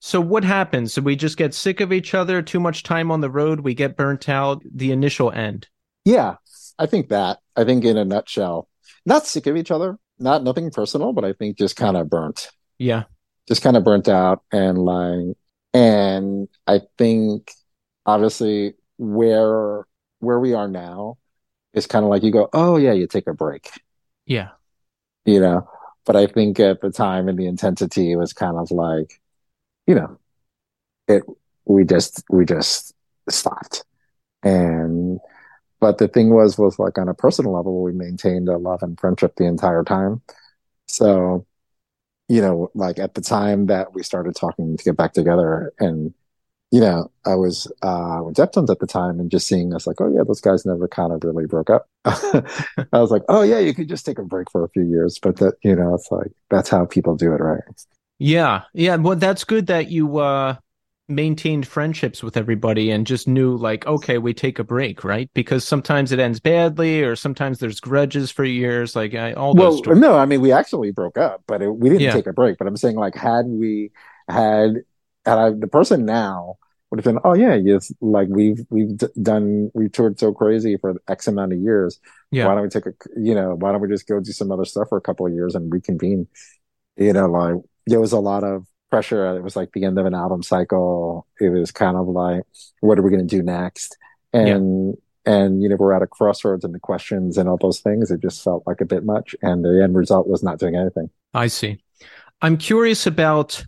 so what happens? So we just get sick of each other, too much time on the road, we get burnt out, the initial end. Yeah, I think that. I think in a nutshell, not sick of each other, not nothing personal, but I think just kind of burnt, Yeah. just kind of burnt out and like, and I think obviously where where we are now is kind of like you go, oh yeah, you take a break. Yeah. you know but i think at the time and the intensity it was kind of like you know it we just we just stopped and but the thing was was like on a personal level we maintained a love and friendship the entire time so you know like at the time that we started talking to get back together and you know i was uh with deftones at the time and just seeing us like oh yeah those guys never kind of really broke up i was like oh yeah you could just take a break for a few years but that you know it's like that's how people do it right Yeah. Yeah. Well, that's good that you uh maintained friendships with everybody and just knew like, okay, we take a break, right? Because sometimes it ends badly or sometimes there's grudges for years, like I, all those well stories. no i mean we actually broke up but it, we didn't Yeah. take a break but i'm saying like had we had had I, the person now would have been oh yeah yes like we've we've d- done we've toured so crazy for x amount of years Yeah. why don't we take a you know why don't we just go do some other stuff for a couple of years and reconvene you know like there was a lot of pressure. It was like the end of an album cycle. It was kind of like what are we going to do next? And and you know we're at a crossroads and the questions and all those things. It just felt like a bit much and the end result was not doing anything. I see. I'm curious about,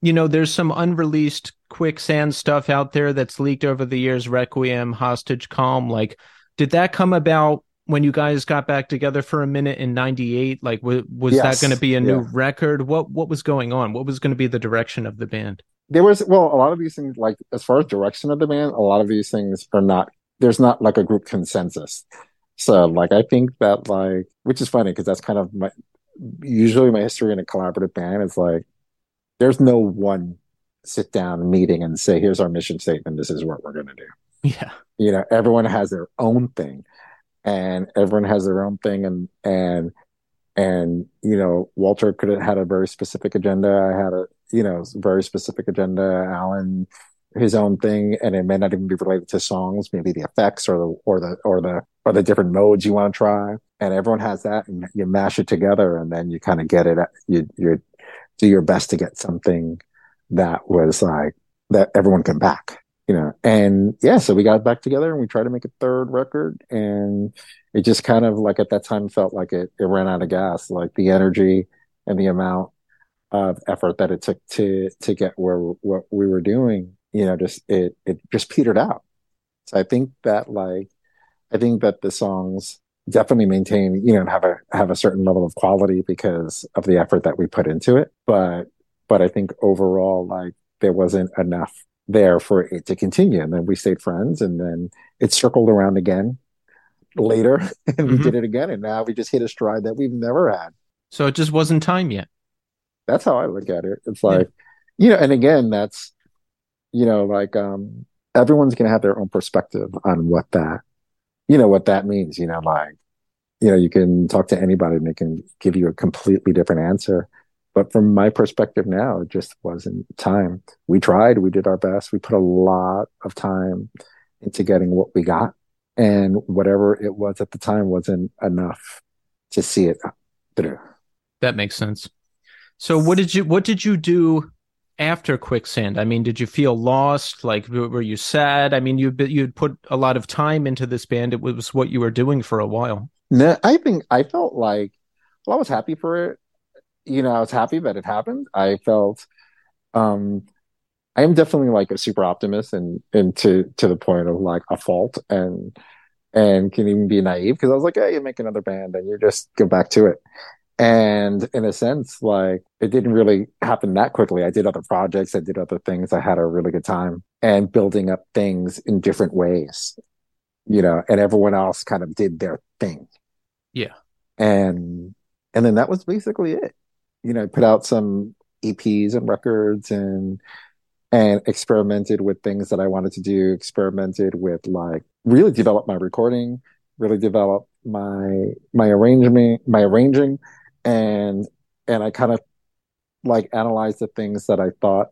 you know, there's some unreleased quicksand stuff out there that's leaked over the years, Requiem, Hostage Calm. Like, did that come about when you guys got back together for a minute in 98? Like, w- was Yes. that going to be a new Yeah. record? What, what was going on? What was going to be the direction of the band? there was well a lot of these things like as far as direction of the band a lot of these things are not there's not like a group consensus so like i think that like which is funny because that's kind of my usually my history in a collaborative band is like there's no one sit down meeting and say here's our mission statement this is what we're going to do Yeah. you know everyone has their own thing and everyone has their own thing and and and you know walter could have had a very specific agenda. I had a you know very specific agenda. Alan his own thing and it may not even be related to songs maybe the effects or the or the or the or the different modes you want to try. And everyone has that and you mash it together and then you kind of get it you you do your best to get something that was like that everyone can back you know and yeah so we got back together and we tried to make a third record and it just kind of like at that time felt like it, it ran out of gas like the energy and the amount of effort that it took to to get where what we were doing you know just it it just petered out. So i think that like i think that the songs definitely maintain you know have a have a certain level of quality because of the effort that we put into it but but i think overall like there wasn't enough there for it to continue and then we stayed friends and then it circled around again later and we Mhm. did it again and now we just hit a stride that we've never had So it just wasn't time yet. that's how I look at it. It's like, you know, and again, that's, you know, like, um, everyone's going to have their own perspective on what that, you know, what that means, you know, like, you know, you can talk to anybody and they can give you a completely different answer. But from my perspective now, it just wasn't time. We tried, we did our best. We put a lot of time into getting what we got and whatever it was at the time wasn't enough to see it through. That makes sense. So what did you what did you do after quicksand? I mean, did you feel lost? Like were you sad? I mean, you you'd put a lot of time into this band. It was what you were doing for a while. No, I think I felt like well, I was happy for it. You know, I was happy that it happened. I felt um I am definitely like a super optimist and and to to the point of like a fault and and can even be naive because I was like, hey, you make another band and you just go back to it. And in a sense, like it didn't really happen that quickly. I did other projects, I did other things. I had a really good time and building up things in different ways, you know, and everyone else kind of did their thing. Yeah. And and then that was basically it. You know, put out some EPs and records and and experimented with things that I wanted to do, experimented with like really develop my recording, really develop my my arrangement, my arranging, and and I kind of like analyzed the things that I thought,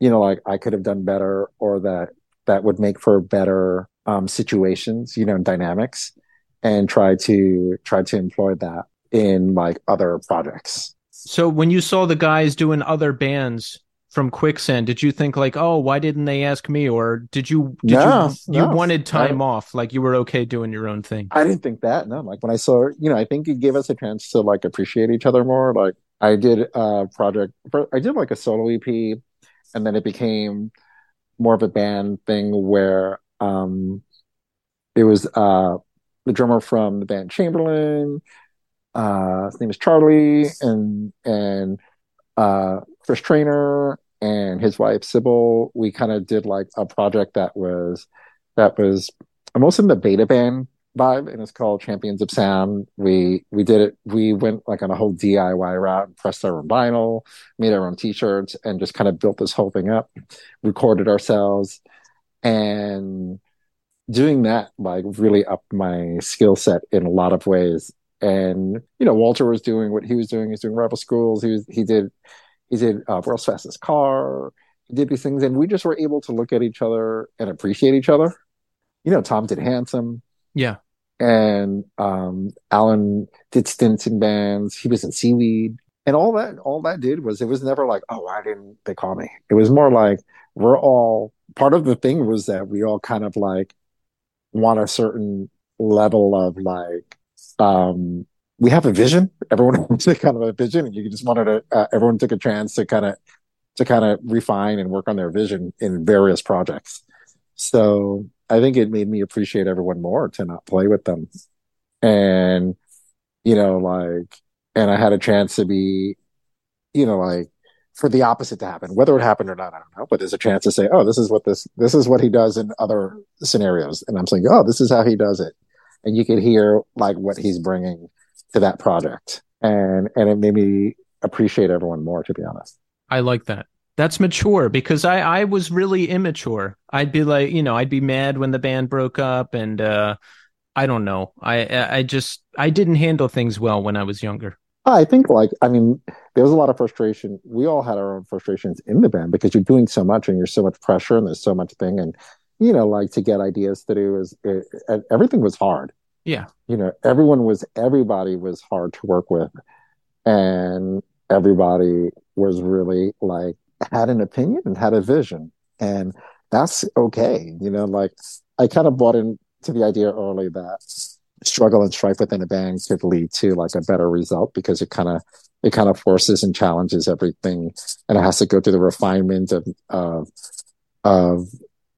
you know, like I could have done better or that that would make for better um, situations, you know, dynamics, and try to try to employ that in like other projects. So when you saw the guys doing other bands, from quicksand did you think like oh why didn't they ask me? Or did you did no, you you no. wanted time I, off like you were okay doing your own thing? I didn't think that no. Like when i saw you know i think it gave us a chance to like appreciate each other more. Like i did a project i did like a solo ep and then it became more of a band thing where um it was uh the drummer from the band chamberlain uh his name is charlie and and uh Chris Trainer and his wife Sybil, we kind of did like a project that was that was almost in the beta band vibe, and it's called Champions of Sound. We we did it. We went like on a whole DIY route, and pressed our own vinyl, made our own T-shirts, and just kind of built this whole thing up. Recorded ourselves, and doing that like really upped my skill set in a lot of ways. And you know, Walter was doing what he was doing. He's doing Rival Schools. He was he did he did uh, World's Fastest Car. He did these things, and we just were able to look at each other and appreciate each other. You know, Tom did Handsome. Yeah. And um, Alan did stints in bands. He was in Seaweed. And all that all that did was it was never like, oh, why didn't they call me? It was more like we're all part of the thing was that we all kind of like want a certain level of like um we have a vision. Everyone has a kind of a vision, and you just wanted to. Uh, everyone took a chance to kind of to kind of refine and work on their vision in various projects. So I think it made me appreciate everyone more to not play with them, and you know, like, and I had a chance to be, you know, like for the opposite to happen, whether it happened or not, I don't know. But there's a chance to say, oh, this is what this this is what he does in other scenarios, and I'm saying, oh, this is how he does it, and you could hear like what he's bringing to that project. And and it made me appreciate everyone more to be honest. I like that. That's mature because i i was really immature. I'd be like you know i'd be mad when the band broke up and uh i don't know. I i just i didn't handle things well when i was younger. I think like i mean there was a lot of frustration. We all had our own frustrations in the band because you're doing so much and you're so much pressure and there's so much thing and you know like to get ideas to do is it, everything was hard yeah. You know, everyone was, everybody was hard to work with. And everybody was really like, had an opinion and had a vision. And that's okay. You know, like I kind of bought into the idea early that struggle and strife within a band could lead to like a better result because it kind of it kind of forces and challenges everything and it has to go through the refinement of of, of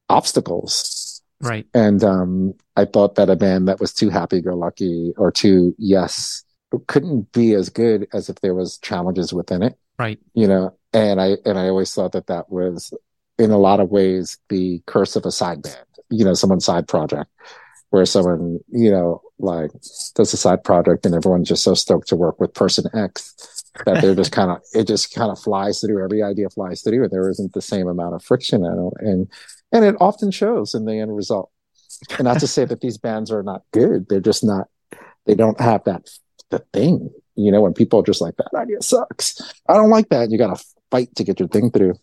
obstacles Right. And um, I thought that a band that was too happy go lucky or too yes couldn't be as good as if there was challenges within it. Right. You know, and I and I always thought that that was in a lot of ways the curse of a side band. You know, someone's side project where someone you know like does a side project and everyone's just so stoked to work with person X that they're just kind of it just kind of flies through every idea flies through and there isn't the same amount of friction and and it often shows in the end result. And not to say that these bands are not good; they're just not. They don't have that the thing. You know, when people are just like that idea sucks. I don't like that. You got to fight to get your thing through.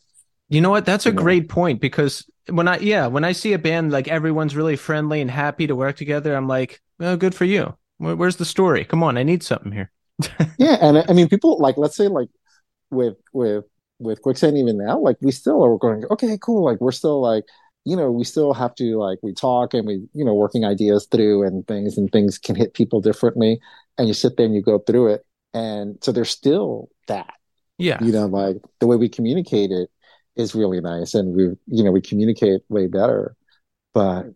You know what? That's a you great know? point because when I yeah when I see a band like everyone's really friendly and happy to work together, I'm like, well, good for you. Where, where's the story? Come on, I need something here. yeah, and I mean, people like let's say like with with with quicksand even now, like we still are going, okay, cool. Like we're still like, you know, we still have to like we talk and we, you know, working ideas through and things and things can hit people differently. And you sit there and you go through it. And so there's still that. Yeah. You know, like the way we communicate it is really nice and we you know, we communicate way better. But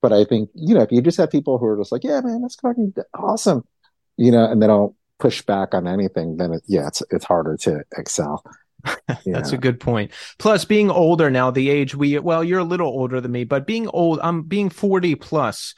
but I think, you know, if you just have people who are just like, yeah, man, that's fucking awesome, you know, and they don't push back on anything, then it, yeah, it's it's harder to excel. That's a good point. Plus, being older now, the age we well, you're a little older than me, but being old, I'm being 40 plus.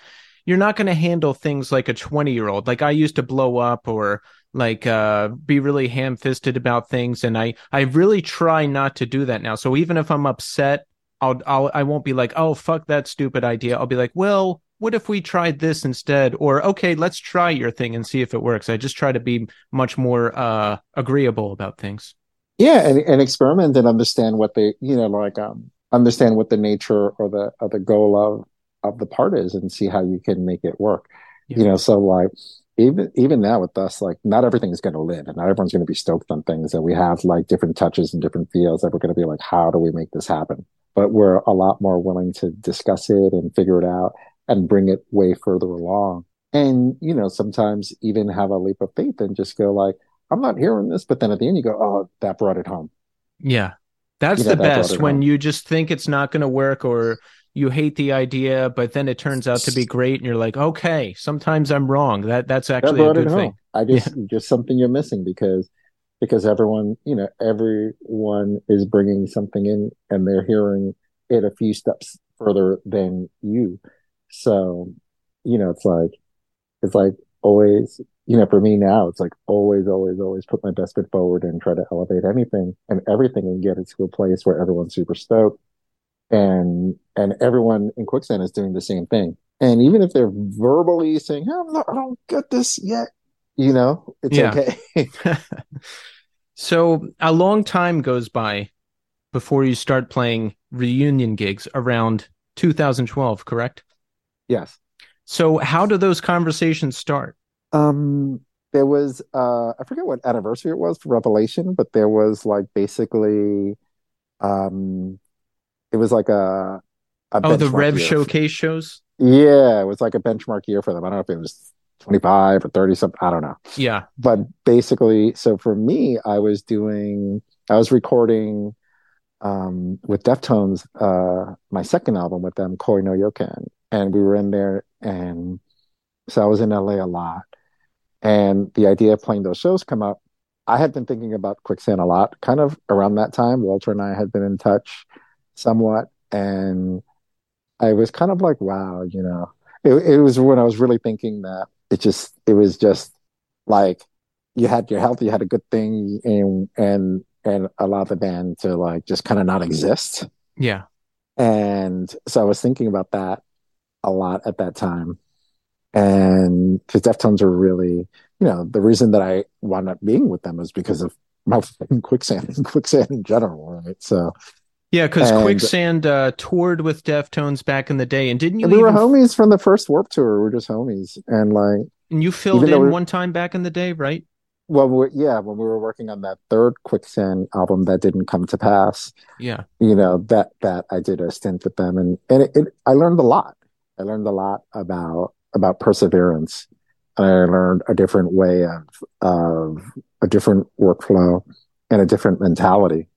You're not going to handle things like a 20 year old. Like I used to blow up or like uh be really ham fisted about things, and I I really try not to do that now. So even if I'm upset, I'll I'll I won't be like, oh fuck that stupid idea. I'll be like, well, what if we tried this instead? Or okay, let's try your thing and see if it works. I just try to be much more uh agreeable about things yeah and, and experiment and understand what they you know like um understand what the nature or the or the goal of of the part is and see how you can make it work. Yeah. you know so like even even now with us like not everything's going to live and not everyone's going to be stoked on things and we have like different touches and different feels that we're going to be like how do we make this happen? But we're a lot more willing to discuss it and figure it out and bring it way further along. And you know sometimes even have a leap of faith and just go like I'm not hearing this. But then at the end, you go, oh, that brought it home. Yeah. That's you the best when home. you just think it's not going to work or you hate the idea, but then it turns out to be great. And you're like, okay, sometimes I'm wrong. That That's actually that a good thing. I just, yeah. just something you're missing because because everyone, you know, everyone is bringing something in and they're hearing it a few steps further than you. So, you know, it's like, it's like always you know, for me now, it's like always, always, always put my best foot forward and try to elevate anything and everything and get it to a place where everyone's super stoked. And, and everyone in quicksand is doing the same thing. And even if they're verbally saying, oh, not, I don't get this yet, you know, it's yeah. okay. so a long time goes by before you start playing reunion gigs around 2012, correct? Yes. So how do those conversations start? Um, there was uh, I forget what anniversary it was for Revelation, but there was like basically, um, it was like a, a oh the Rev Showcase shows. Yeah, it was like a benchmark year for them. I don't know if it was 25 or 30 something i don't know yeah but basically so for me i was doing i was recording um with deftones uh my second album with them koi no yokan and we were in there and so i was in la a lot and the idea of playing those shows come up. I had been thinking about Quicksand a lot, kind of around that time. Walter and I had been in touch somewhat, and I was kind of like, wow, you know, it, it was when I was really thinking that it just, it was just like you had your health, you had a good thing, and and and allow the band to like just kind of not exist. Yeah. And so I was thinking about that a lot at that time and because Deftones are really, you know, the reason that I wound up being with them is because of my quicksand and quicksand in general, right? So yeah, because Quicksand uh, toured with Deftones back in the day, and didn't you? And we even... were homies from the first Warp Tour. We are just homies, and like, and you filled in we one time back in the day, right? Well, yeah, when we were working on that third Quicksand album that didn't come to pass, yeah, you know that that I did a stint with them, and and it, it, I learned a lot. I learned a lot about about perseverance. And I learned a different way of, of a different workflow and a different mentality.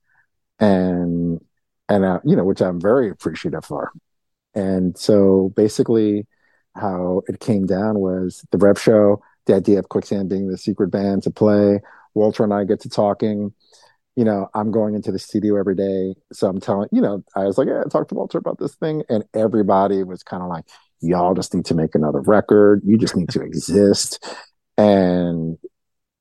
And, and, uh, you know, which I'm very appreciative for. And so basically how it came down was the Rev show, the idea of Quicksand being the secret band to play. Walter and I get to talking. You know, I'm going into the studio every day. So I'm telling, you know, I was like, yeah, talk to Walter about this thing. And everybody was kind of like, y'all just need to make another record. You just need to exist. And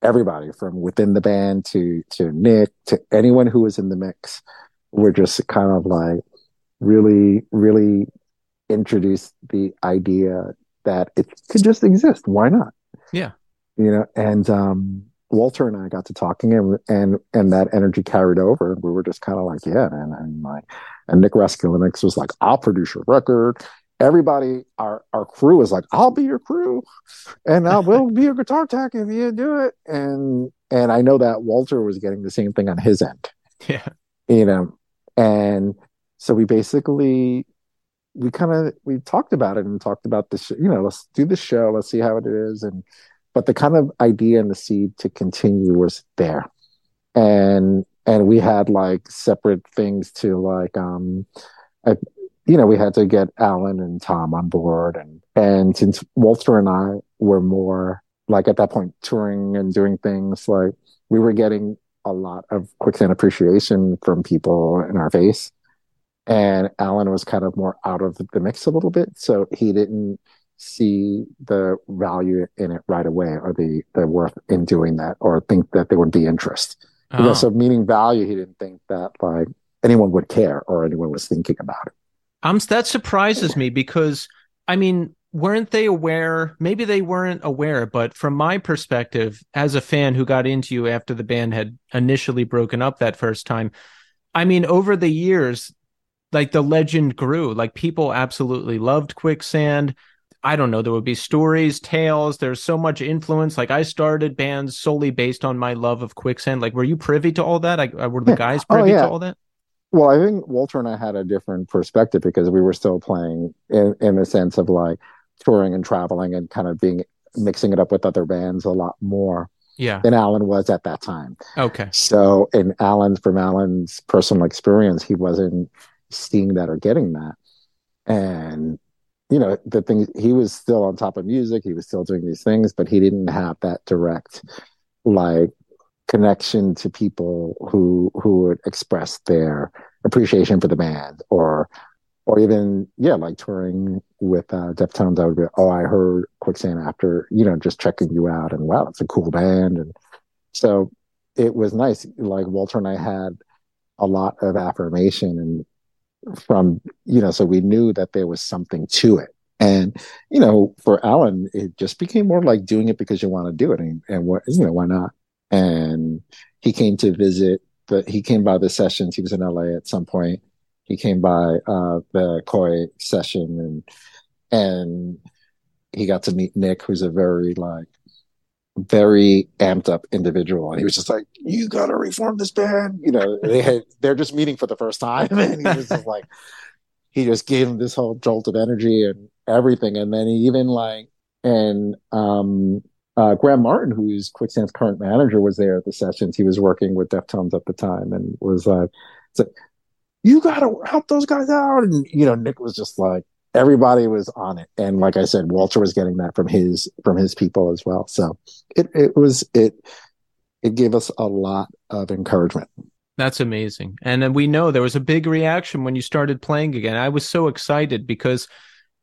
everybody from within the band to to Nick to anyone who was in the mix were just kind of like really, really introduced the idea that it could just exist. Why not? Yeah. You know, and um Walter and I got to talking and and and that energy carried over. We were just kind of like, yeah, man. And like and Nick Raskulinecz was like, I'll produce your record everybody, our our crew was like, "I'll be your crew, and I will be your guitar tech if you do it." And and I know that Walter was getting the same thing on his end. Yeah. You know, and so we basically we kind of we talked about it and talked about the sh- you know let's do the show let's see how it is and but the kind of idea and the seed to continue was there and and we had like separate things to like um I, you know we had to get alan and tom on board and and since walter and i were more like at that point touring and doing things like we were getting a lot of quicksand appreciation from people in our face and alan was kind of more out of the mix a little bit so he didn't see the value in it right away or the the worth in doing that or think that there would be interest Oh. yeah, so meaning value, he didn't think that like anyone would care or anyone was thinking about it. Um, that surprises me because I mean, weren't they aware? Maybe they weren't aware, but from my perspective, as a fan who got into you after the band had initially broken up that first time, I mean, over the years, like the legend grew. Like people absolutely loved Quicksand. I don't know. There would be stories, tales. There's so much influence. Like I started bands solely based on my love of Quicksand. Like, were you privy to all that? Like, were the Yeah. guys Oh, privy yeah. to all that? Well, I think Walter and I had a different perspective because we were still playing in, in the sense of like touring and traveling and kind of being mixing it up with other bands a lot more Yeah. than Alan was at that time. Okay. So in Alan's from Alan's personal experience, he wasn't seeing that or getting that. And you know, the thing he was still on top of music, he was still doing these things, but he didn't have that direct like connection to people who who would express their appreciation for the band or or even yeah like touring with uh deftones i would be oh i heard quicksand after you know just checking you out and wow it's a cool band and so it was nice. Like walter and i had a lot of affirmation and from you know so we knew that there was something to it. And you know for alan it just became more like doing it because you want to do it and, and what you know why not and he came to visit the he came by the sessions. He was in la at some point. He came by uh the koi session and and he got to meet nick who's a very like very amped up individual. And he was just like you gotta reform this band you know they had they're just meeting for the first time. And he was just like he just gave him this whole jolt of energy and everything. And then he even like and um uh, Graham Martin, who's Quicksand's current manager, was there at the sessions. He was working with Deftones at the time, and was like, "It's like you got to help those guys out." And you know, Nick was just like, everybody was on it, and like I said, Walter was getting that from his from his people as well. So it it was it it gave us a lot of encouragement. That's amazing. And we know there was a big reaction when you started playing again. I was so excited because,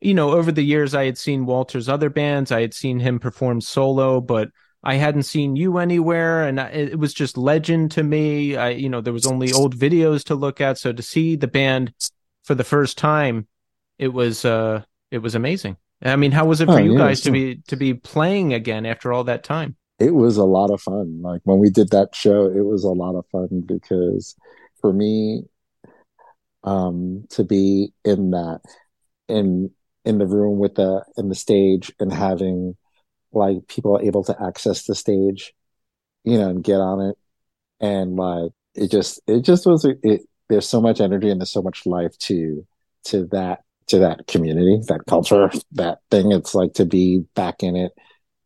you know, over the years I had seen Walter's other bands, I had seen him perform solo, but I hadn't seen you anywhere. And I- it was just legend to me. I, you know, there was only old videos to look at. So to see the band for the first time, it was, uh, it was amazing. I mean, how was it for Oh, you yeah, guys to be, to be playing again after all that time? it was a lot of fun. Like when we did that show, it was a lot of fun because for me, um, to be in that in in the room with the in the stage and having like people able to access the stage, you know, and get on it, and like it just it just was it. There's so much energy and there's so much life to to that to that community, that culture, that thing. It's like to be back in it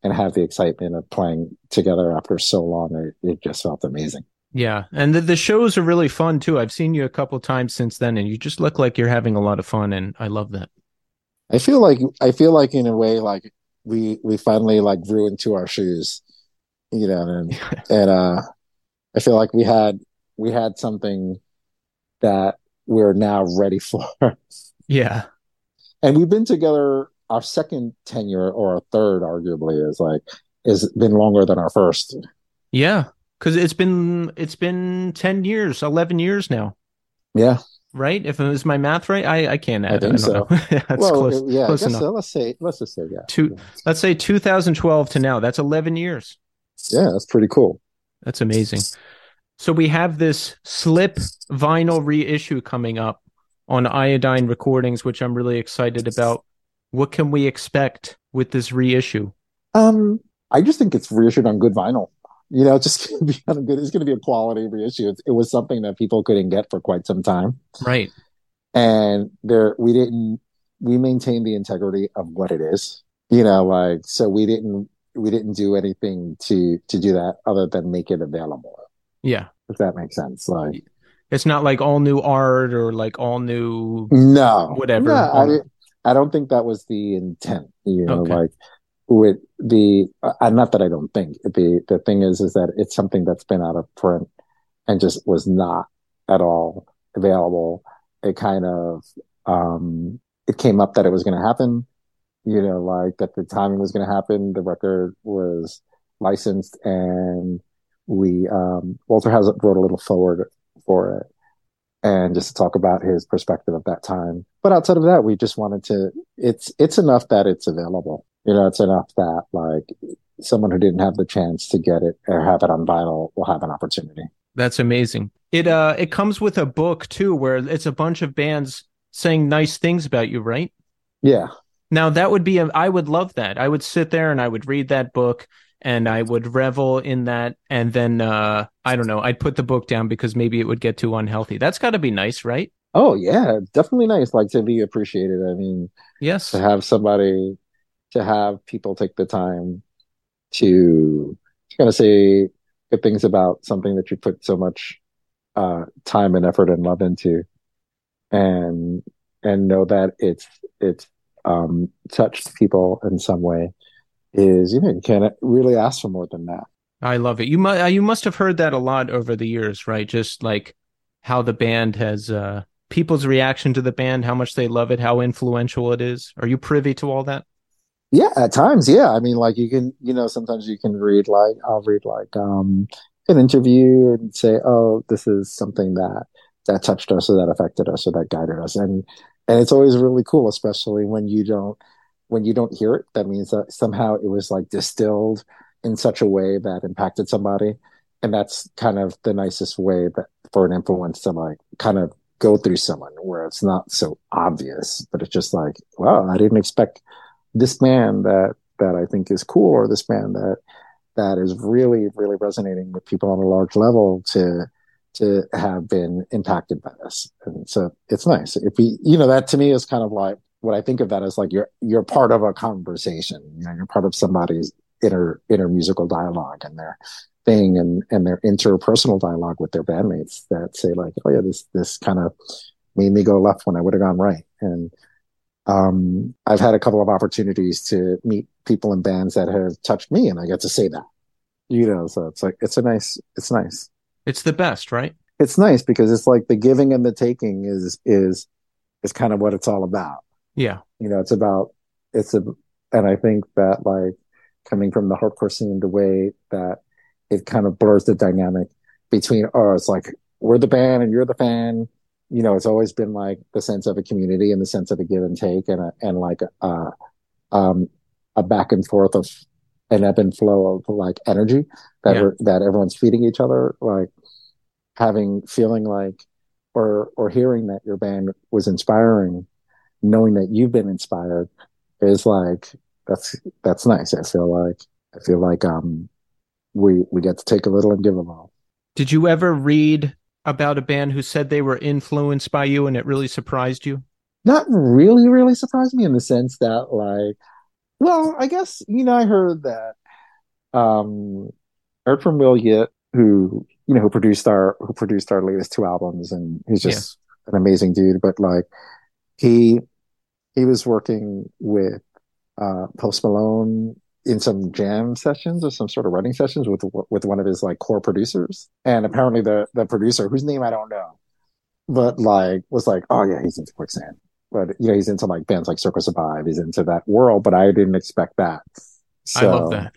and have the excitement of playing together after so long. It, it just felt amazing. Yeah, and the, the shows are really fun too. I've seen you a couple times since then, and you just look like you're having a lot of fun, and I love that. I feel like I feel like in a way like we we finally like grew into our shoes, you know, and and uh, I feel like we had we had something that we're now ready for, Yeah, and we've been together. Our second tenure or our third, arguably, is like is been longer than our first. yeah, because it's been it's been ten years, eleven years now, Yeah, right? If it was my math right, I I can't I add. think don't so. know. That's well, close. yeah. Close enough. so. Let's say let's just say yeah. Two- Let's say 2012 to now. That's 11 years. Yeah, that's pretty cool. That's amazing. So we have this slip vinyl reissue coming up. on Iodine Recordings, which I'm really excited about. What can we expect with this reissue? Um, I just think it's reissued on good vinyl. You know, it's just gonna be on a good. It's going to be a quality reissue. It, it was something that people couldn't get for quite some time, Right. and there we didn't. We maintained the integrity of what it is. You know, like so we didn't we didn't do anything to to do that other than make it available. Yeah. If that makes sense, like It's not like all new art or like all new. no, Whatever. No, I, I don't think that was the intent. You know, Okay. like with the uh, not that I don't think the the thing is is that it's something that's been out of print and just was not at all available. It kind of um it came up that it was going to happen. You know, like that the timing was going to happen. The record was licensed, and we um Walter has wrote a little forward for it and just to talk about his perspective of that time. But outside of that, we just wanted to. It's it's enough that it's available. You know, it's enough that like someone who didn't have the chance to get it or have it on vinyl will have an opportunity. That's amazing. It uh it comes with a book too, where it's a bunch of bands saying nice things about you, right? Yeah, Now that would be a, I would love that. I would sit there and I would read that book and I would revel in that and then uh I don't know, I'd put the book down because maybe it would get too unhealthy. That's got to be nice, right? Oh yeah, definitely nice. Like to be appreciated. I mean, Yes. to have somebody, to have people take the time to kind of say good things about something that you put so much uh, time and effort and love into, and and know that it's it's um, touched people in some way is you know you can't really ask for more than that. I love it. You must you must have heard that a lot over the years, right? Just like how the band has uh people's reaction to the band, how much they love it, how influential it is. Are you privy to all that? Yeah, at times, yeah. I mean, like you can, you know, sometimes you can read like I'll read like um an interview and say, "Oh, this is something that that touched us or that affected us or that guided us." And and it's always really cool, especially when you don't when you don't hear it. That means that somehow it was like distilled in such a way that impacted somebody. And that's kind of the nicest way that for an influence to like kind of go through someone where it's not so obvious, but it's just like, wow, I didn't expect this band that that I think is cool, or this band that that is really really resonating with people on a large level to to have been impacted by this. And so it's nice. If we, you know, that to me is kind of like what I think of that as like you're you're part of a conversation. You know, you're part of somebody's inner inner musical dialogue and their thing and and their interpersonal dialogue with their bandmates that say like, oh yeah, this this kind of made me go left when I would have gone right. And um, I've had a couple of opportunities to meet people in bands that have touched me, and I get to say that. You know, so it's like it's a nice, it's nice. It's the best, right? It's nice because it's like the giving and the taking is is is kind of what it's all about. Yeah. You know, it's about it's a, and I think that like coming from the hardcore scene, the way that it kind of blurs the dynamic between, oh, it's like we're the band and you're the fan. You know, it's always been like the sense of a community and the sense of a give and take and a, and like a, um, a back and forth of an ebb and flow of like energy that Yeah. that everyone's feeding each other, like having feeling like or or hearing that your band was inspiring, knowing that you've been inspired is like that's that's nice. I feel like I feel like um we we get to take a little and give a little. Did you ever read about a band who said they were influenced by you and it really surprised you? Not really, really surprised me in the sense that like, well, I guess you know I heard that um I heard from Will Yip who you know who produced our who produced our latest two albums and he's just an amazing dude. But like he he was working with uh Post Malone in some jam sessions or some sort of writing sessions with with one of his like core producers. And apparently the the producer, whose name I don't know, but like was like, oh yeah, he's into quicksand. But you know, he's into like bands like Circa Survive. He's into that world, but I didn't expect that. I love that.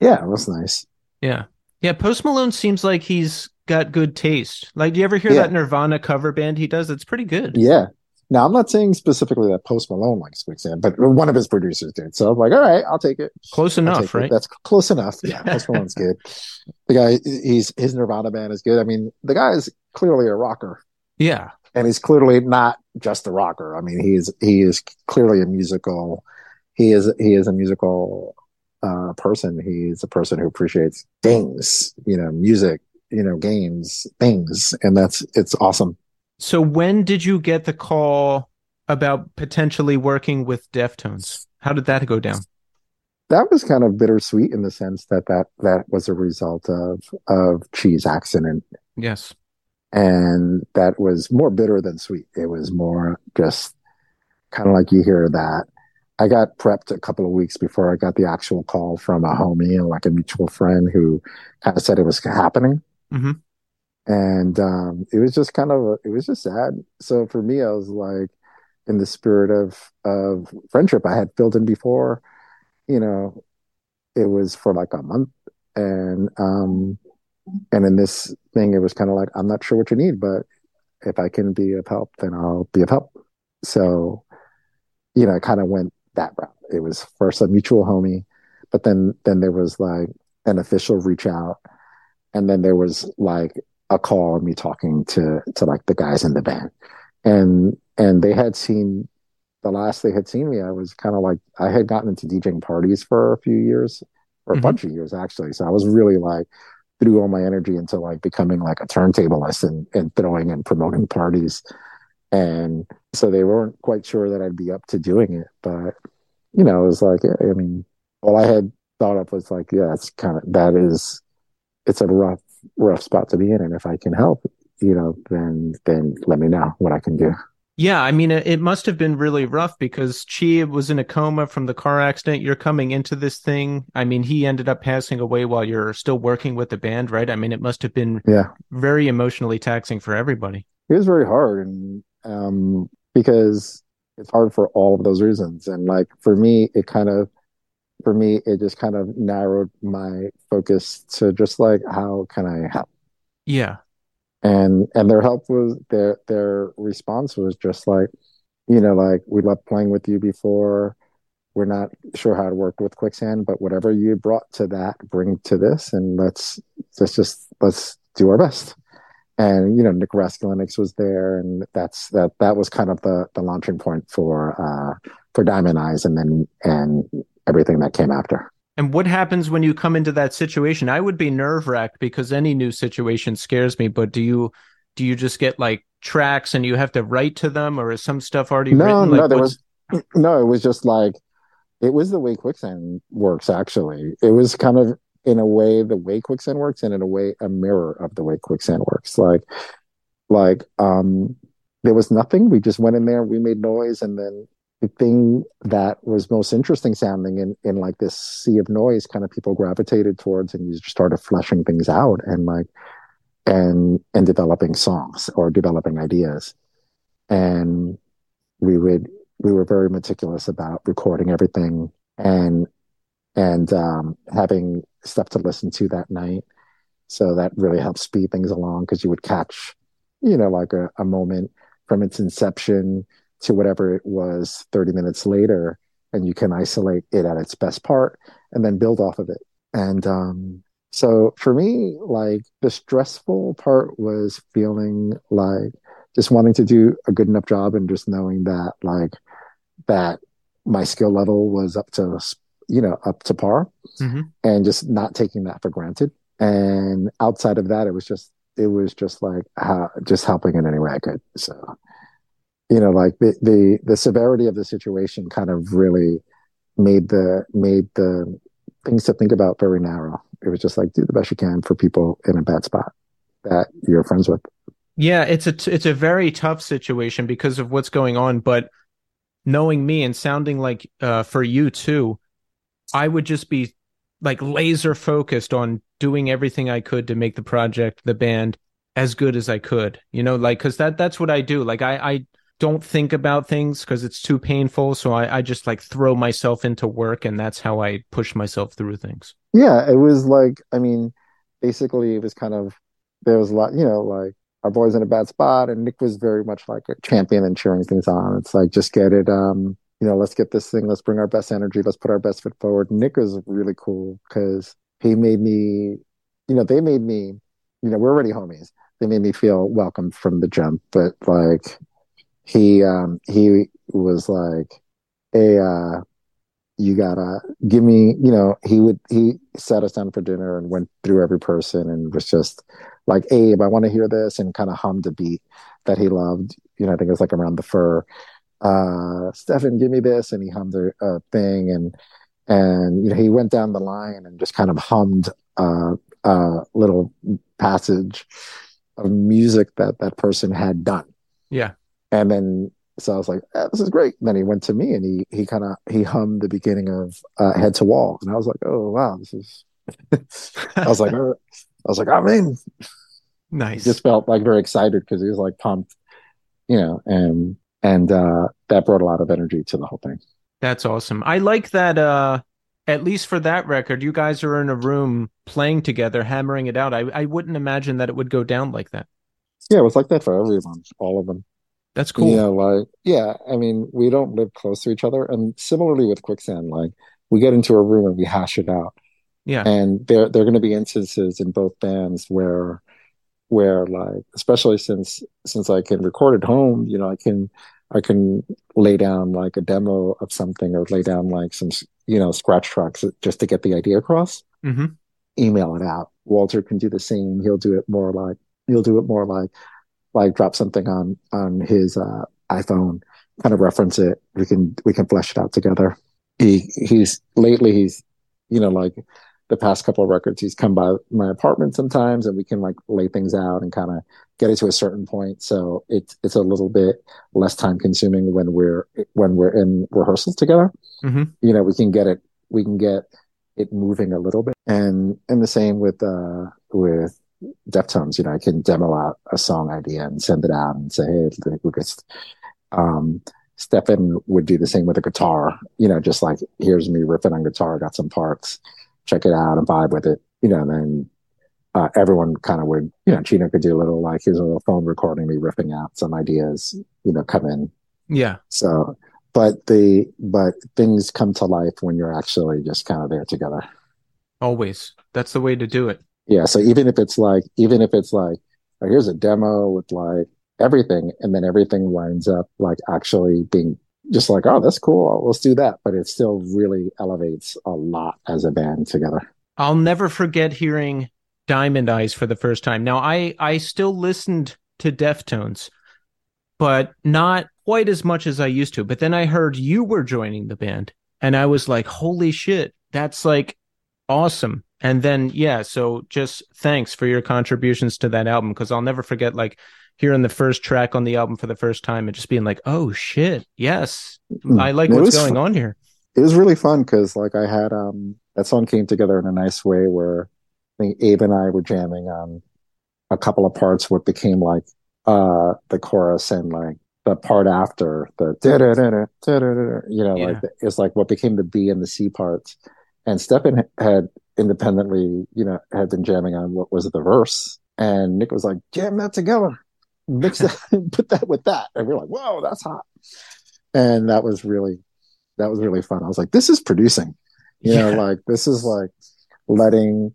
Yeah, it was nice. Yeah. Yeah. Post Malone seems like he's got good taste. Like, do you ever hear Yeah. that Nirvana cover band he does? It's pretty good. Yeah. Now I'm not saying specifically that Post Malone likes quicksand, but one of his producers did. So I'm like, all right, I'll take it. Close enough, it. right? That's close enough. Yeah, Post Malone's good. The guy, he's his Nirvana band is good. I mean, the guy is clearly a rocker, Yeah. and he's clearly not just a rocker. I mean, he is he is clearly a musical. He is he is a musical uh, person. He's a person who appreciates things, you know, music, you know, games, things, and that's it's awesome. So when did you get the call about potentially working with Deftones? How did that go down? That was kind of bittersweet in the sense that that that was a result of of Chi's accident. Yes and that was more bitter than sweet. It was more just kind of like you hear that. I got prepped a couple of weeks before I got the actual call from a homie and like a mutual friend who kind of said it was happening. Mm-hmm. And um, it was just kind of, it was just sad. So for me, I was like, in the spirit of of friendship, I had filled in before. You know, it was for like a month, and um, and in this thing, it was kind of like, I'm not sure what you need, but if I can be of help, then I'll be of help. So, you know, I kind of went that route. It was first a mutual homie, but then then there was like an official reach out, and then there was like a call me talking to to like the guys in the band, and and they had seen the last they had seen me. I was kind of like I had gotten into DJing parties for a few years, or a mm-hmm. bunch of years actually. So I was really like threw all my energy into like becoming like a turntablist and, and throwing and promoting parties. And so they weren't quite sure that I'd be up to doing it. But, you know, it was like, I mean, all I had thought of was like, yeah, it's kind of, that is, it's a rough, rough spot to be in. And if I can help, you know, then, then let me know what I can do. Yeah, I mean, it, must have been really rough because Chi was in a coma from the car accident. You're coming into this thing. I mean, he ended up passing away while you're still working with the band, right? I mean, it must have been yeah very emotionally taxing for everybody. It was very hard, and um, because it's hard for all of those reasons. And like for me, it kind of for me, it just kind of narrowed my focus to just like how can I help? Yeah, and and their help was their their response was just like you know like we loved playing with you before. We're not sure how to work with quicksand but whatever you brought to that bring to this and let's let's just let's do our best. And you know nick raskulinecz was there and that's that that was kind of the the launching point for uh for diamond eyes and then and everything that came after and what happens when you come into that situation? I would be nerve wracked because any new situation scares me. But do you do you just get like tracks and you have to write to them, or is some stuff already no, written? Like, no, there was no. It was just like it was the way quicksand works. Actually, it was kind of in a way the way quicksand works, and in a way a mirror of the way quicksand works. Like like um there was nothing. We just went in there, we made noise, and then the thing that was most interesting sounding in, in like this sea of noise kind of people gravitated towards and you just started fleshing things out and like and and developing songs or developing ideas. And we would we were very meticulous about recording everything and and um, having stuff to listen to that night. So that really helped speed things along because you would catch you know like a, a moment from its inception to whatever it was 30 minutes later and you can isolate it at its best part and then build off of it. And um, so for me like the stressful part was feeling like just wanting to do a good enough job and just knowing that like that my skill level was up to you know up to par mm-hmm. and just not taking that for granted. And outside of that it was just it was just like uh, just helping in any way i could. So you know like the, the the severity of the situation kind of really made the made the things to think about very narrow. It was just like do the best you can for people in a bad spot that you're friends with. Yeah it's a t- it's a very tough situation because of what's going on but knowing me and sounding like uh, for you too i would just be like laser focused on doing everything i could to make the project the band as good as i could you know like because that that's what i do. Like i i don't think about things because it's too painful. So I, I just like throw myself into work and that's how I push myself through things. Yeah, it was like, I mean, basically it was kind of, there was a lot, you know, like our boy's in a bad spot and Nick was very much like a champion and cheering things on. It's like, just get it, um, you know, let's get this thing, let's bring our best energy, let's put our best foot forward. Nick was really cool because he made me, you know, they made me, you know, we're already homies. They made me feel welcome from the jump, but like, he um he was like, "Hey, uh, you gotta give me." You know, he would he sat us down for dinner and went through every person and was just like, "Abe, I want to hear this," and kind of hummed a beat that he loved. You know, I think it was like around the fur. Uh, Stefan, give me this, and he hummed a, a thing, and and you know he went down the line and just kind of hummed uh, a little passage of music that that person had done. Yeah. And then so I was like, eh, "This is great." then he went to me and he he kind of he hummed the beginning of uh, "Head to Wall," and I was like, "Oh wow, this is." I was like, I was like, I'm in. Nice. He just felt like very excited because he was like pumped, you know, and and uh, that brought a lot of energy to the whole thing. That's awesome. I like that. Uh, at least for that record, you guys are in a room playing together, hammering it out. I I wouldn't imagine that it would go down like that. Yeah, it was like that for everyone, all of them. That's cool. Yeah, like yeah. I mean, we don't live close to each other, and similarly with quicksand, like we get into a room and we hash it out. Yeah, and there there are going to be instances in both bands where where like especially since since I can record at home, you know, I can I can lay down like a demo of something or lay down like some, you know, scratch tracks just to get the idea across. Mm-hmm. Email it out. Walter can do the same. He'll do it more like he'll do it more like like drop something on on his uh, iPhone, kind of reference it. We can we can flesh it out together. He he's lately he's you know like the past couple of records he's come by my apartment sometimes and we can like lay things out and kind of get it to a certain point so it's it's a little bit less time consuming when we're when we're in rehearsals together mm-hmm. you know we can get it we can get it moving a little bit and and the same with uh with deftones you know i can demo out a song idea and send it out and say hey we're just um Stefan would do the same with a guitar, you know, just like here's me riffing on guitar, got some parts check it out and vibe with it, you know, and then uh, everyone kind of would, you know, Chino could do a little like here's a little phone recording me riffing out some ideas, you know, come in. Yeah. So, but the but things come to life when you're actually just kind of there together. Always, that's the way to do it. Yeah. So even if it's like, even if it's like, oh, here's a demo with like everything, and then everything winds up like actually being just like, oh, that's cool. Let's do that. But it still really elevates a lot as a band together. I'll never forget hearing Diamond Eyes for the first time. Now, I I still listened to Deftones, but not quite as much as I used to. But then I heard you were joining the band, and I was like, holy shit, that's like awesome. And then yeah, so just thanks for your contributions to that album because I'll never forget like hearing the first track on the album for the first time and just being like, "Oh shit, yes, hmm. I like it what's going fun. on here." It was really fun because like I had um that song came together in a nice way where I think Abe and I were jamming on a couple of parts what became like uh the chorus and like the part after the you know yeah. like it's like what became the B and the C parts. And Stefan had independently, you know, had been jamming on what was the verse. And Nick was like, jam that together. Mix that put that with that. And we're like whoa that's hot. And that was really that was really fun. I was like this is producing. You yeah. know like this is like letting